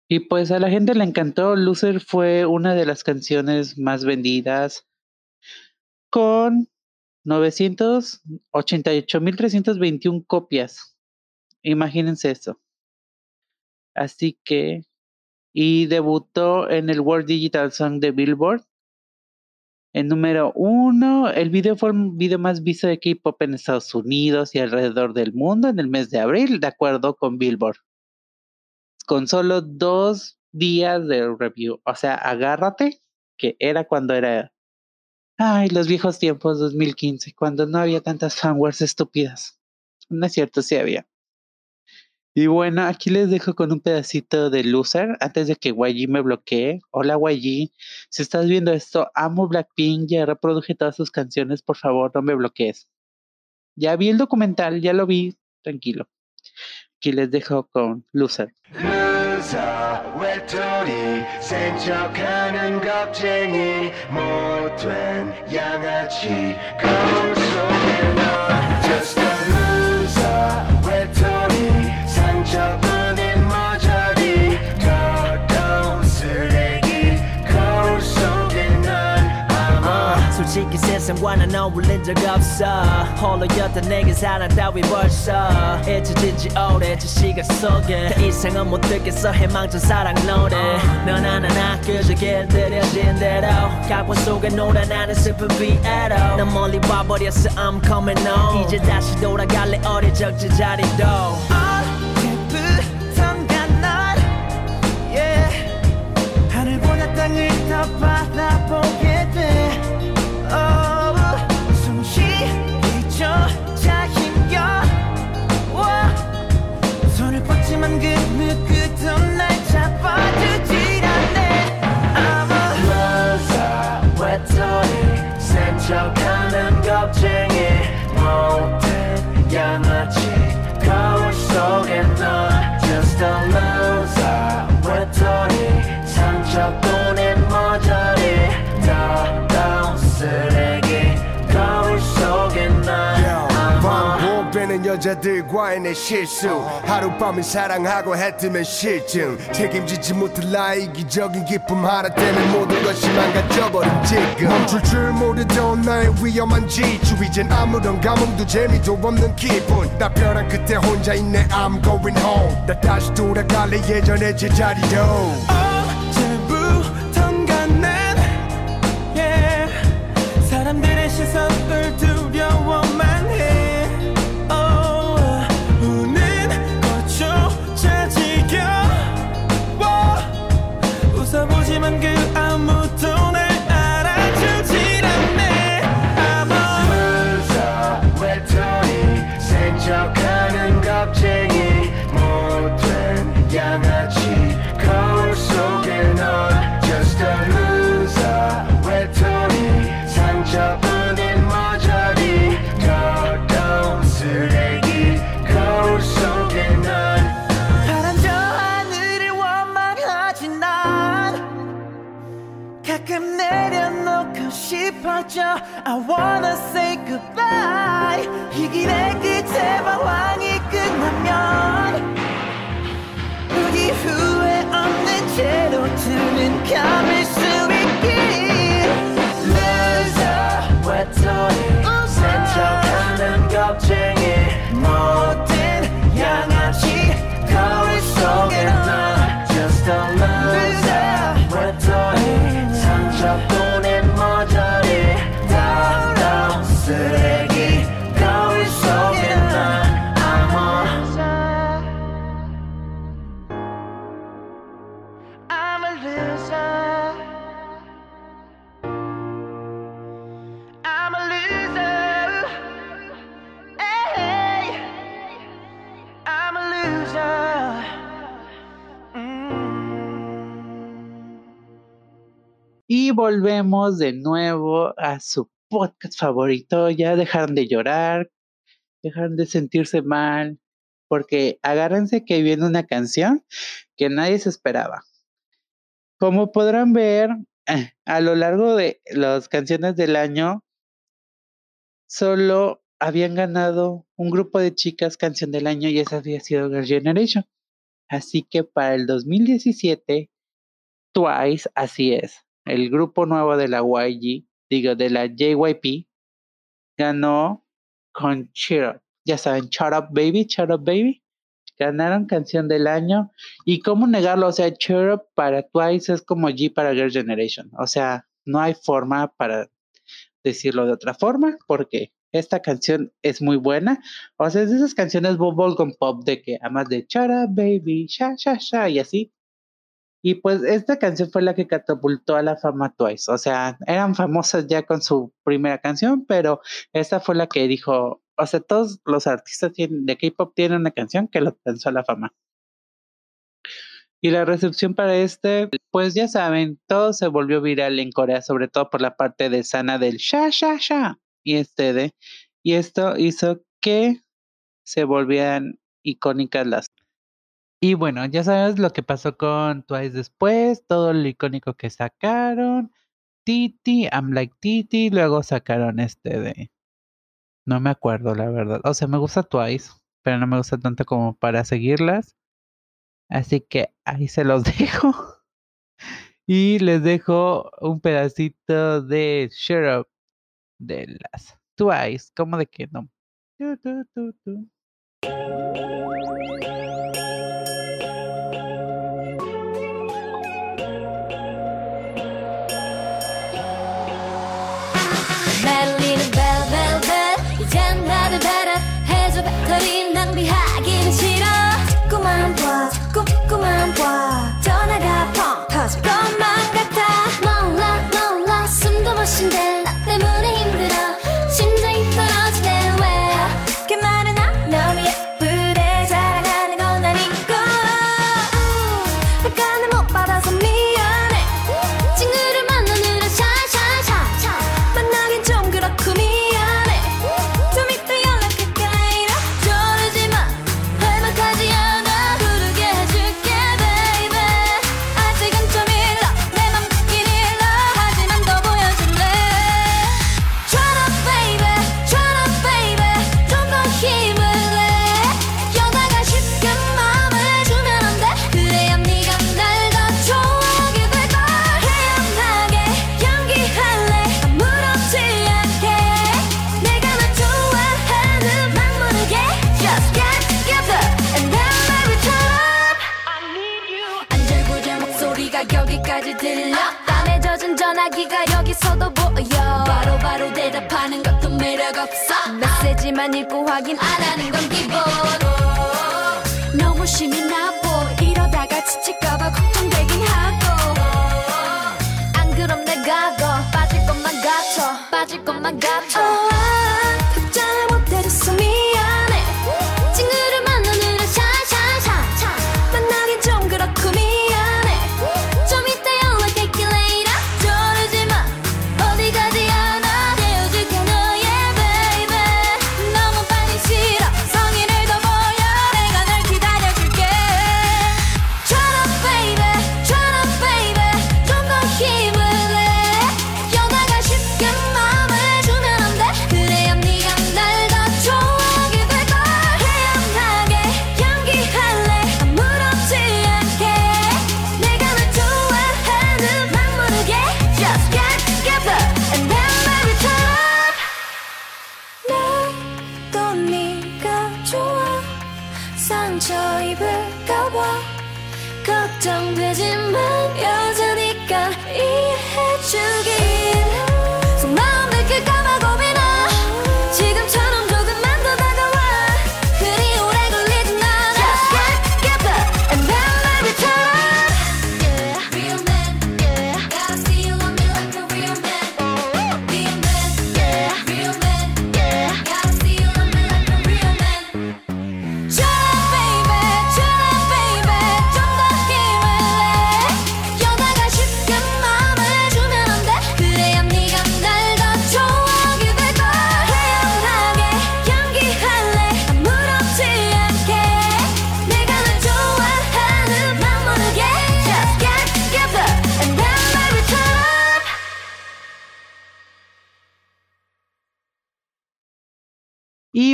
Y pues a la gente le encantó. Loser fue una de las canciones más vendidas con 988.321 copias. Imagínense eso. Así que, y debutó en el World Digital Song de Billboard En número uno, el video fue el video más visto de K-pop en Estados Unidos y alrededor del mundo en el mes de abril, de acuerdo con Billboard. Con solo dos días de review. O sea, agárrate, que era cuando era. Ay, los viejos tiempos 2015, cuando no había tantas fanwares estúpidas. No es cierto, sí había. Y bueno, aquí les dejo con un pedacito de Loser antes de que YG me bloquee. Hola YG, si estás viendo esto, amo Blackpink, ya reproduje todas sus canciones, por favor, no me bloquees. Ya vi el documental, ya lo vi, tranquilo. Aquí les dejo con Loser. 루저 외톨이 센 척하는 겁쟁이 못된 양아치 거울 속에 넌 Just a 솔직히 세상과는 어울린 적 없어. 홀로였던 내게 사랑 따위 벌써. 잊혀진 지 오래 저 시간 속에. 더 이상은 못 듣겠어. 해망전 사랑 노래. 넌 하나나 그저 길들여진 대로. 각본 속에 놀아 나는 슬픈 비애로. 난 멀리 와버렸어. I'm coming home. 이제 다시 돌아갈래. 어릴 적 제자리도. 난 yeah. 하늘보다 땅을 더 바라보게 out 여자들과의 내 실수. 하룻밤을 사랑하고 해뜨면 실증. 책임지지 못할 나의 이기적인 기쁨 하나 때문에 모든 것이 망가져버린 지금. 멈출 줄 모르던 나의 위험한 지주. 이젠 아무런 감흥도 재미도 없는 기분. 나 벼랑 끝에 혼자 있네. I'm going home. 나 다시 돌아갈래. 예전의 제자리로 volvemos de nuevo a su podcast favorito. Ya dejaron de llorar, dejaron de sentirse mal, porque agárrense que viene una canción que nadie se esperaba. Como podrán ver, eh, a lo largo de las canciones del año, solo habían ganado un grupo de chicas canción del año y esa había sido Girl Generation. Así que para el 2017, Twice, así es, el grupo nuevo de la YG, digo, de la JYP, ganó con Cheer Up. Ya saben, Shut Up Baby, Shut Up Baby. Ganaron canción del año. ¿Y cómo negarlo? O sea, Cheer Up para Twice es como G para Girl Generation. O sea, no hay forma para decirlo de otra forma, porque esta canción es muy buena. O sea, es de esas canciones bubble con pop de que amas de Shut Up Baby, Sha, Sha, Sha, y así. Y pues esta canción fue la que catapultó a la fama Twice. O sea, eran famosas ya con su primera canción, pero esta fue la que dijo, o sea, todos los artistas de K-Pop tienen una canción que los lanzó a la fama. Y la recepción para este, pues ya saben, todo se volvió viral en Corea, sobre todo por la parte de sana del sha sha sha y este de, y esto hizo que se volvieran icónicas las y bueno, ya sabes lo que pasó con Twice después, todo lo icónico que sacaron. Titi, I'm like Titi, luego sacaron este de... No me acuerdo, la verdad. O sea, me gusta Twice, pero no me gusta tanto como para seguirlas. Así que ahí se los dejo. y les dejo un pedacito de Sheriff de las Twice. ¿Cómo de que no? Tu, tu, tu, gian qua có có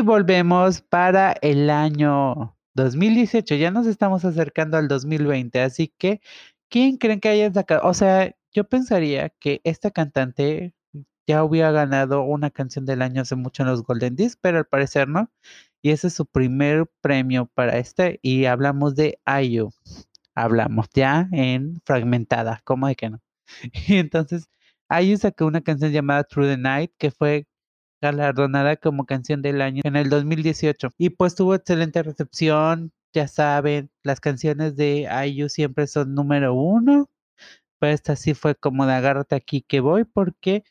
volvemos para el año 2018. Ya nos estamos acercando al 2020, así que, ¿quién creen que haya sacado? O sea, yo pensaría que esta cantante ya hubiera ganado una canción del año hace mucho en los Golden Disc, pero al parecer no. Y ese es su primer premio para este. Y hablamos de IU. Hablamos ya en fragmentada. ¿Cómo de que no? Y entonces, IU sacó una canción llamada Through the Night, que fue galardonada como canción del año en el 2018 y pues tuvo excelente recepción. Ya saben, las canciones de IU siempre son número uno, pero esta sí fue como de agárrate aquí que voy porque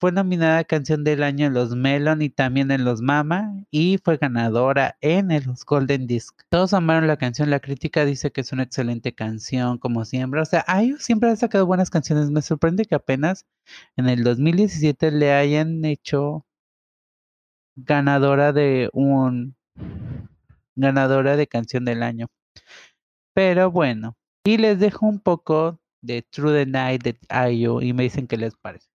fue nominada Canción del Año en los Melon y también en los Mama y fue ganadora en los Golden Disc. Todos amaron la canción, la crítica dice que es una excelente canción como siempre. O sea, IU siempre ha sacado buenas canciones. Me sorprende que apenas en el 2017 le hayan hecho ganadora de un ganadora de canción del año. Pero bueno, y les dejo un poco de Through the Night de IU y me dicen qué les parece.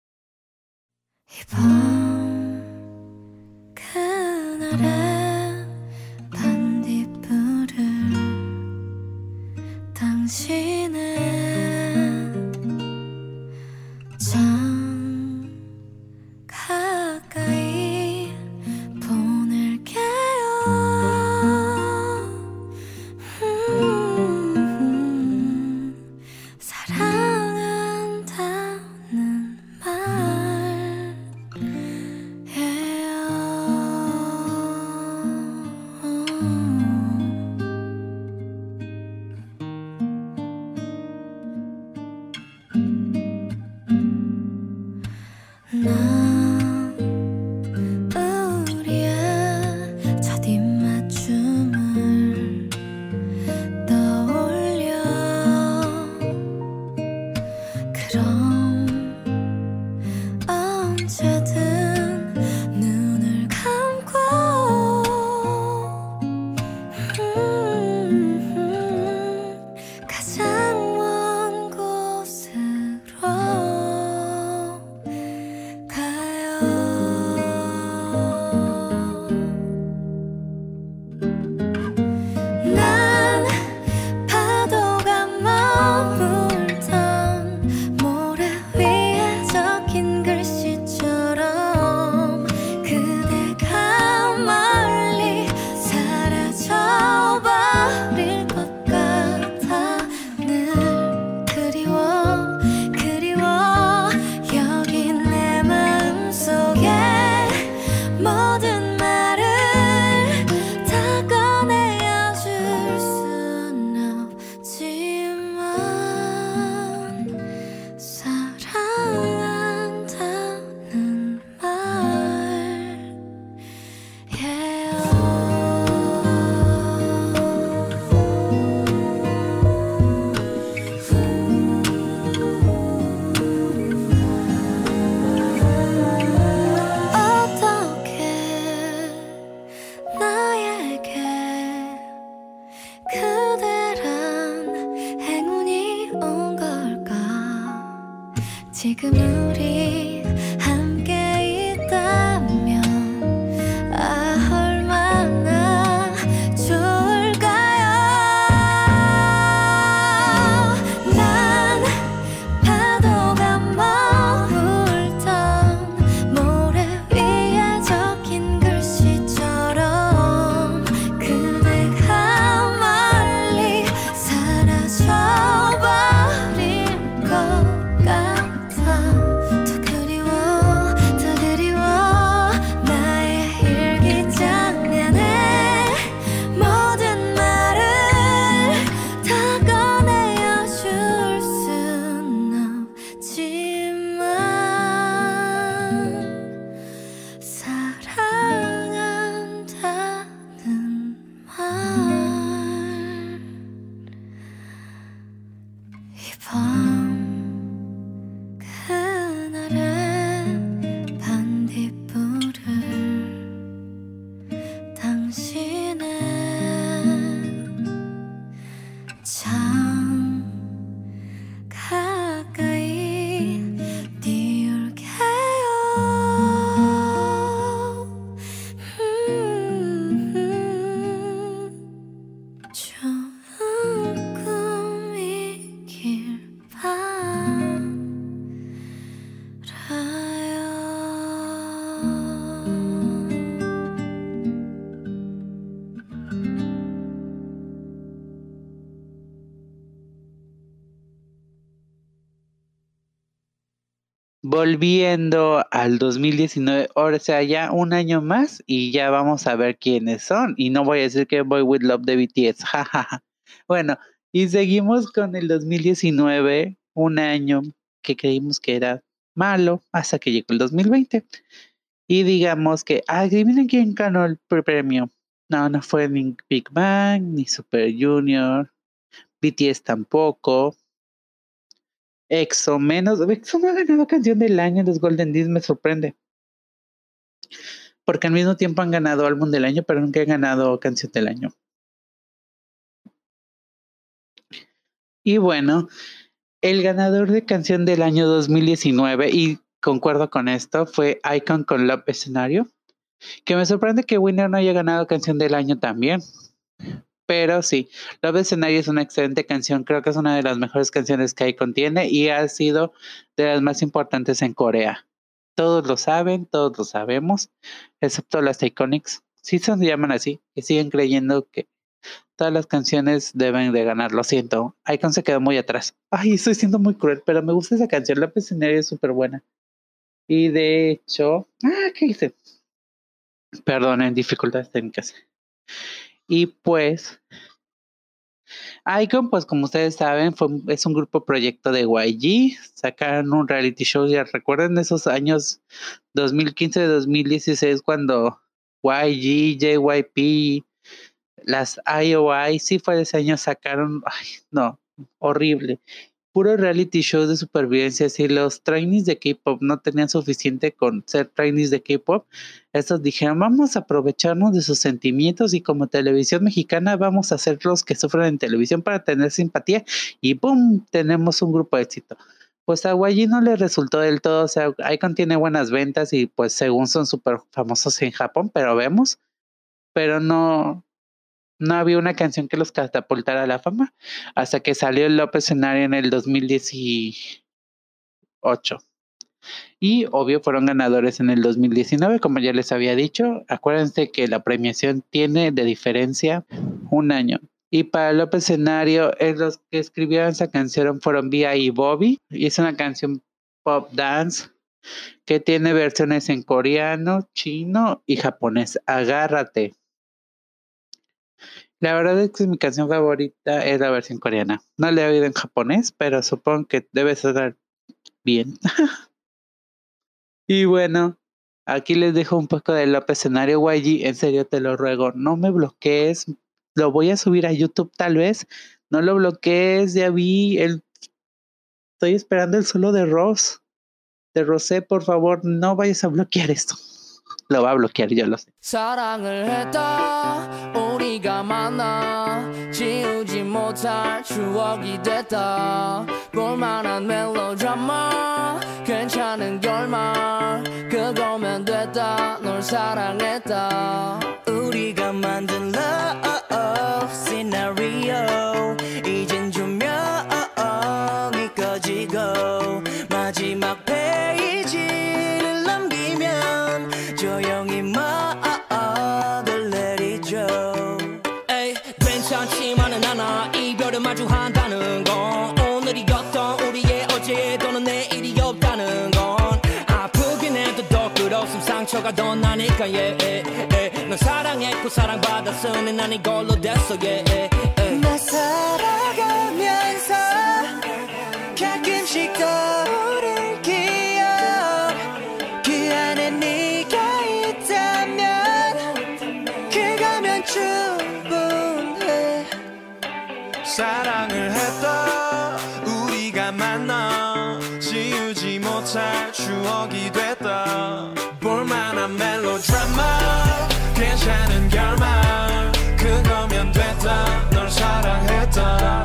Volviendo al 2019, ahora sea ya un año más y ya vamos a ver quiénes son. Y no voy a decir que Boy With Love de BTS, jajaja. bueno, y seguimos con el 2019, un año que creímos que era malo hasta que llegó el 2020. Y digamos que, adivinen quién ganó el pre- premio. No, no fue ni Big Bang, ni Super Junior, BTS tampoco. EXO menos. EXO no ha ganado canción del año en los Golden Disc, me sorprende. Porque al mismo tiempo han ganado álbum del año, pero nunca han ganado canción del año. Y bueno, el ganador de canción del año 2019, y concuerdo con esto, fue Icon con Love Escenario. Que me sorprende que Winner no haya ganado canción del año también. Pero sí, Love Escenario es una excelente canción. Creo que es una de las mejores canciones que Icon tiene y ha sido de las más importantes en Corea. Todos lo saben, todos lo sabemos, excepto las Iconics. Sí se llaman así, que siguen creyendo que todas las canciones deben de ganar. Lo siento, Icon se quedó muy atrás. Ay, estoy siendo muy cruel, pero me gusta esa canción. Love Escenario es súper buena. Y de hecho, ah, ¿qué hice? Perdonen, dificultades técnicas. Y pues, Icon, pues como ustedes saben, es un grupo proyecto de YG. Sacaron un reality show, ya recuerden esos años 2015-2016 cuando YG, JYP, las IOI, sí fue ese año, sacaron, ay, no, horrible. Puro reality show de supervivencia. Si los trainees de K-pop no tenían suficiente con ser trainees de K-pop, estos dijeron, vamos a aprovecharnos de sus sentimientos y como televisión mexicana vamos a ser los que sufren en televisión para tener simpatía y ¡boom! Tenemos un grupo de éxito. Pues a YG no le resultó del todo, o sea, Icon tiene buenas ventas y pues según son súper famosos en Japón, pero vemos, pero no, no había una canción que los catapultara a la fama hasta que salió el López Escenario en el 2018. Y obvio fueron ganadores en el 2019, como ya les había dicho. Acuérdense que la premiación tiene de diferencia un año. Y para López Escenario, eh, los que escribieron esa canción fueron Via y Bobby. Y es una canción pop dance que tiene versiones en coreano, chino y japonés. Agárrate. La verdad es que mi canción favorita es la versión coreana. No la he oído en japonés, pero supongo que debe sonar bien. y bueno, aquí les dejo un poco del escenario YG. En serio, te lo ruego, no me bloquees. Lo voy a subir a YouTube tal vez. No lo bloquees, ya vi el... Estoy esperando el solo de Ross. De Rosé, por favor, no vayas a bloquear esto. lo va a bloquear, ya lo sé. 사랑했다 우리가 만든 love 더 나니까 yeah, yeah, yeah. 넌 사랑했고 사랑받았으니 난 이걸로 됐어. yeah, yeah, yeah. 나 살아가면서 가끔씩 떠오를 기억. 그 안에 네가 있다면 그거면 충분해. 사랑을 했다. 우리가 만나 지우지 못할 추억이 됐다 드라마 괜찮은 결말. 그거면 됐다 널 사랑했다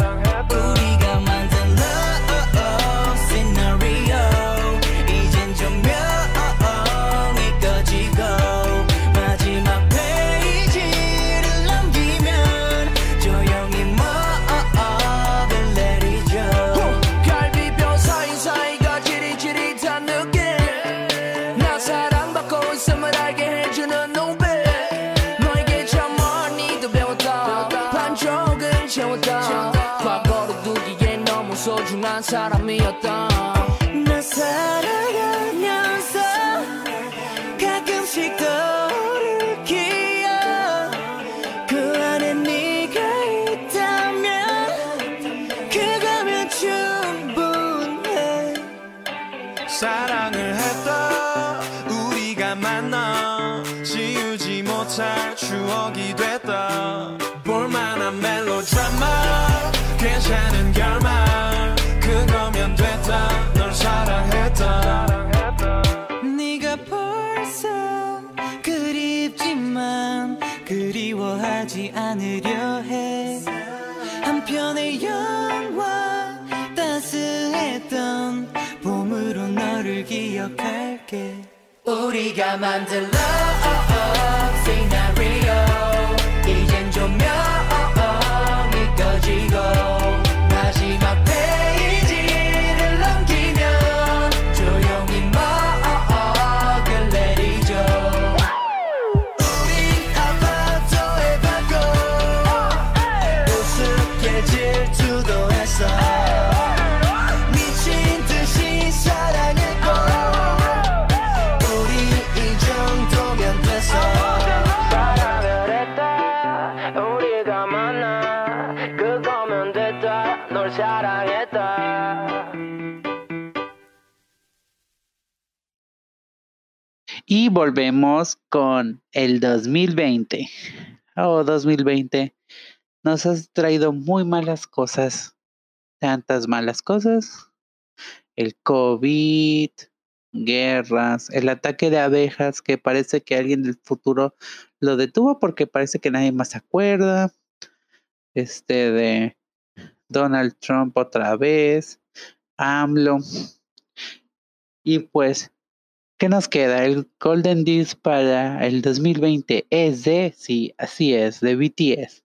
cansar a minha tão 기억할게. 우리가 만든 love Y volvemos con el 2020. Oh, 2020. Nos has traído muy malas cosas. Tantas malas cosas. El COVID, guerras, el ataque de abejas que parece que alguien del futuro lo detuvo porque parece que nadie más se acuerda. Este de Donald Trump otra vez. AMLO. Y pues ¿Qué nos queda? El Golden Disc para el 2020 es de, sí, así es, de BTS.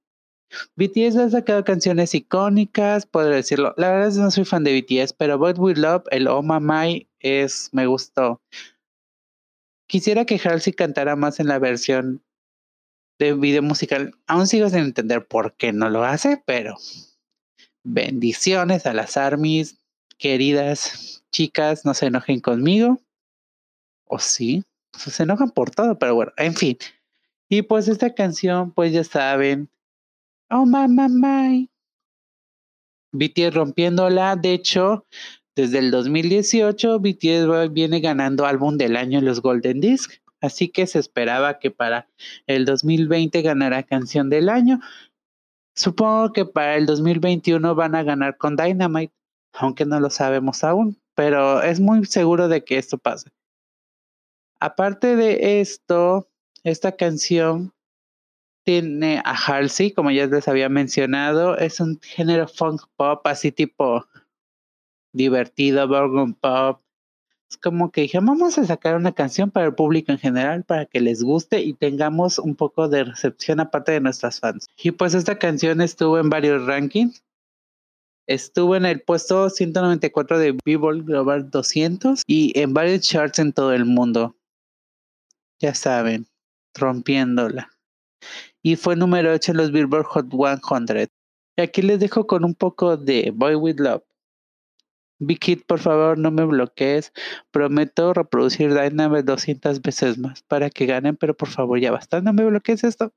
BTS ha sacado canciones icónicas, podría decirlo. La verdad es que no soy fan de BTS, pero But We Love, el Oh Mamai, es, me gustó. Quisiera que Halsey cantara más en la versión de video musical. Aún sigo sin entender por qué no lo hace, pero bendiciones a las armies, queridas chicas, no se enojen conmigo. O sí, se enojan por todo, pero bueno, en fin. Y pues esta canción, pues ya saben. Oh, mamá, my. BTS rompiéndola. De hecho, desde el 2018, BTS viene ganando álbum del año en los Golden Disc. Así que se esperaba que para el 2020 ganara canción del año. Supongo que para el 2021 van a ganar con Dynamite, aunque no lo sabemos aún, pero es muy seguro de que esto pase. Aparte de esto, esta canción tiene a Halsey, como ya les había mencionado, es un género funk pop, así tipo divertido, Borgon pop. Es como que dije, vamos a sacar una canción para el público en general, para que les guste y tengamos un poco de recepción aparte de nuestras fans. Y pues esta canción estuvo en varios rankings. Estuvo en el puesto 194 de Billboard Global 200 y en varios charts en todo el mundo. Ya saben, rompiéndola. Y fue número 8 en los Billboard Hot 100. Y aquí les dejo con un poco de Boy With Love. Big Hit, por favor, no me bloquees. Prometo reproducir Dynamite 200 veces más para que ganen, pero por favor, ya basta. No me bloquees esto.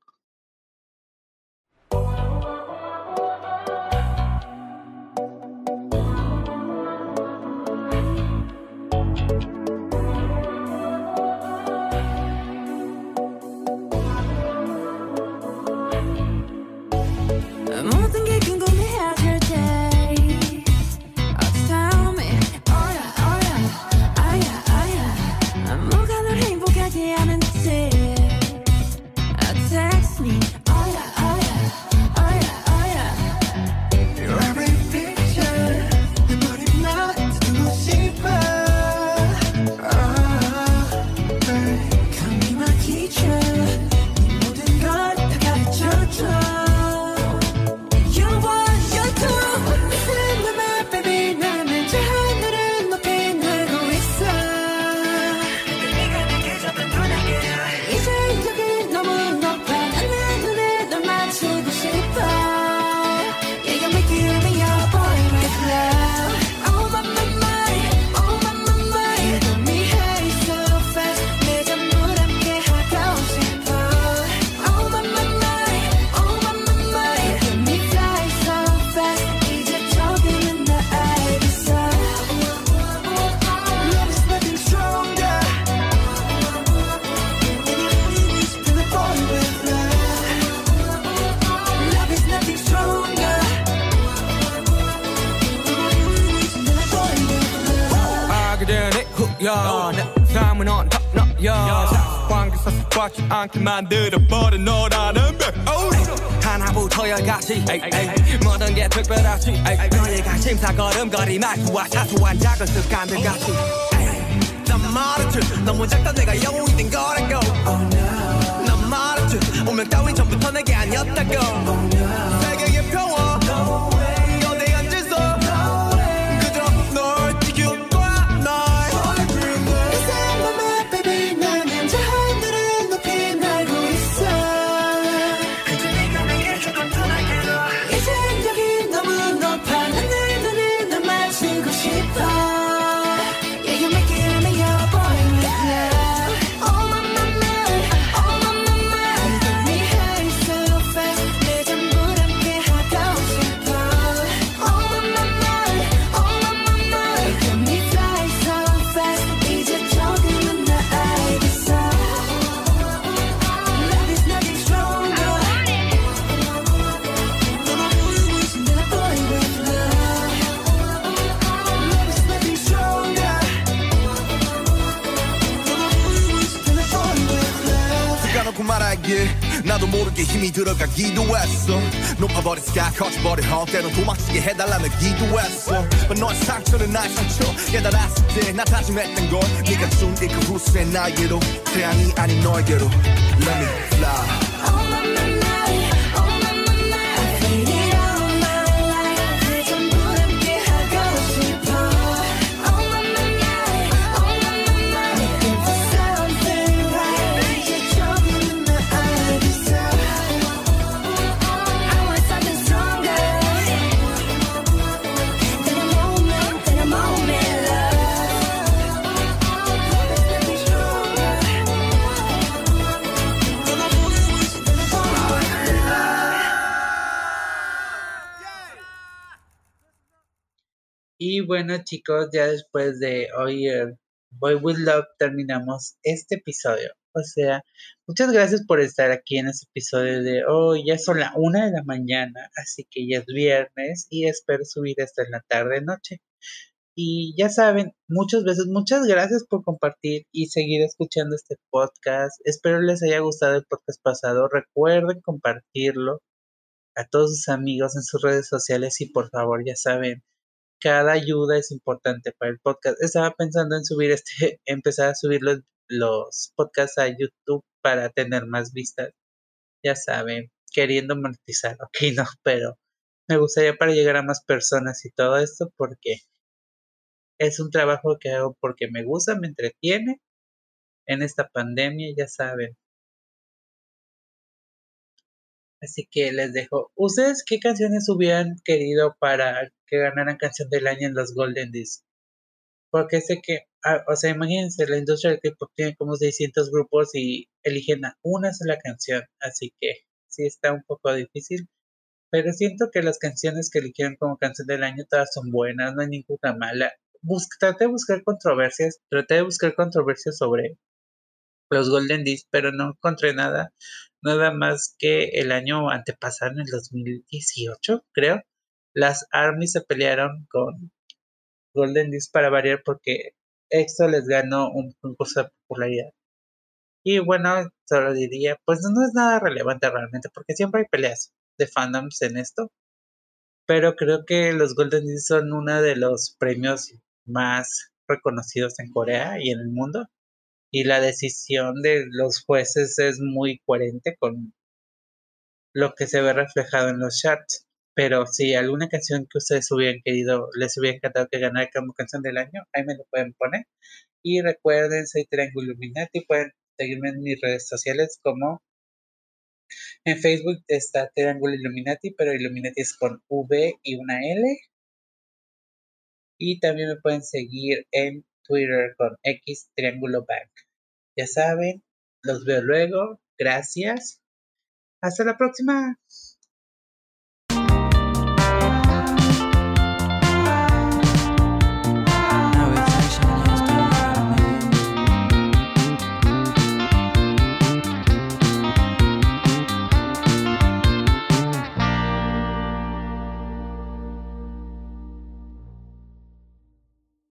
밤은 on top 너여 관계사 꽉지 않게 만들어버린 너라는 백 하나부터 열까지. 모든 게 특별하지. 너희가 심사 걸음거리 말투와 사소한 작은 습관들 같이. 난 말했지. 너무 작다. 내가 영웅이 된 거라고. 난 말했지. 운명 따윈 전부터 내게 아니었다고. 세계 모르게 힘이 들어가 기도 했어. 높아버린 스카 커져버린 헛 때론 도망치게 해달라며 기도했어. But 너의 상처는 나의 상처. 깨달았을 때 나 다짐했던 건 네가 준이그 후세 나에게로. 태양이 아닌 너에게로. Let me fly Bueno, chicos, ya después de oír Boy With Love terminamos este episodio. O sea, muchas gracias por estar aquí en este episodio de hoy. ya son la una de la mañana, así que ya es viernes y espero subir esto en la tarde noche. Y ya saben, muchas veces, muchas gracias por compartir y seguir escuchando este podcast. Espero les haya gustado el podcast pasado. Recuerden compartirlo a todos sus amigos en sus redes sociales y por favor, ya saben, cada ayuda es importante para el podcast. Estaba pensando en subir este, empezar a subir los, los podcasts a YouTube para tener más vistas. Ya saben, queriendo monetizar, ok, no, pero me gustaría para llegar a más personas y todo esto porque es un trabajo que hago porque me gusta, me entretiene en esta pandemia, ya saben. Así que les dejo. ¿Ustedes qué canciones hubieran querido para que ganaran canción del año en los Golden Discs? Porque sé que, ah, o sea, imagínense, la industria del K-pop tiene como 600 grupos y eligen a una sola canción. Así que sí está un poco difícil. Pero siento que las canciones que eligieron como canción del año todas son buenas, no hay ninguna mala. Bus traté de buscar controversias, traté de buscar controversias sobre los Golden Discs, pero no encontré nada, nada más que el año antepasado, en el 2018, creo, las Army se pelearon con Golden Discs para variar porque esto les ganó un concurso de popularidad. Y bueno, solo diría, pues no es nada relevante realmente, porque siempre hay peleas de fandoms en esto. Pero creo que los Golden Discs son uno de los premios más reconocidos en Corea y en el mundo y la decisión de los jueces es muy coherente con lo que se ve reflejado en los charts. Pero si alguna canción que ustedes hubieran querido, les hubiera encantado que ganara como canción del año, ahí me lo pueden poner. Y recuerden, soy Triángulo Illuminati, pueden seguirme en mis redes sociales como en Facebook está Triángulo Illuminati, pero Illuminati es con V y una L. Y también me pueden seguir en Twitter con X Triángulo Bank. Ya saben, los veo luego. Gracias. Hasta la próxima.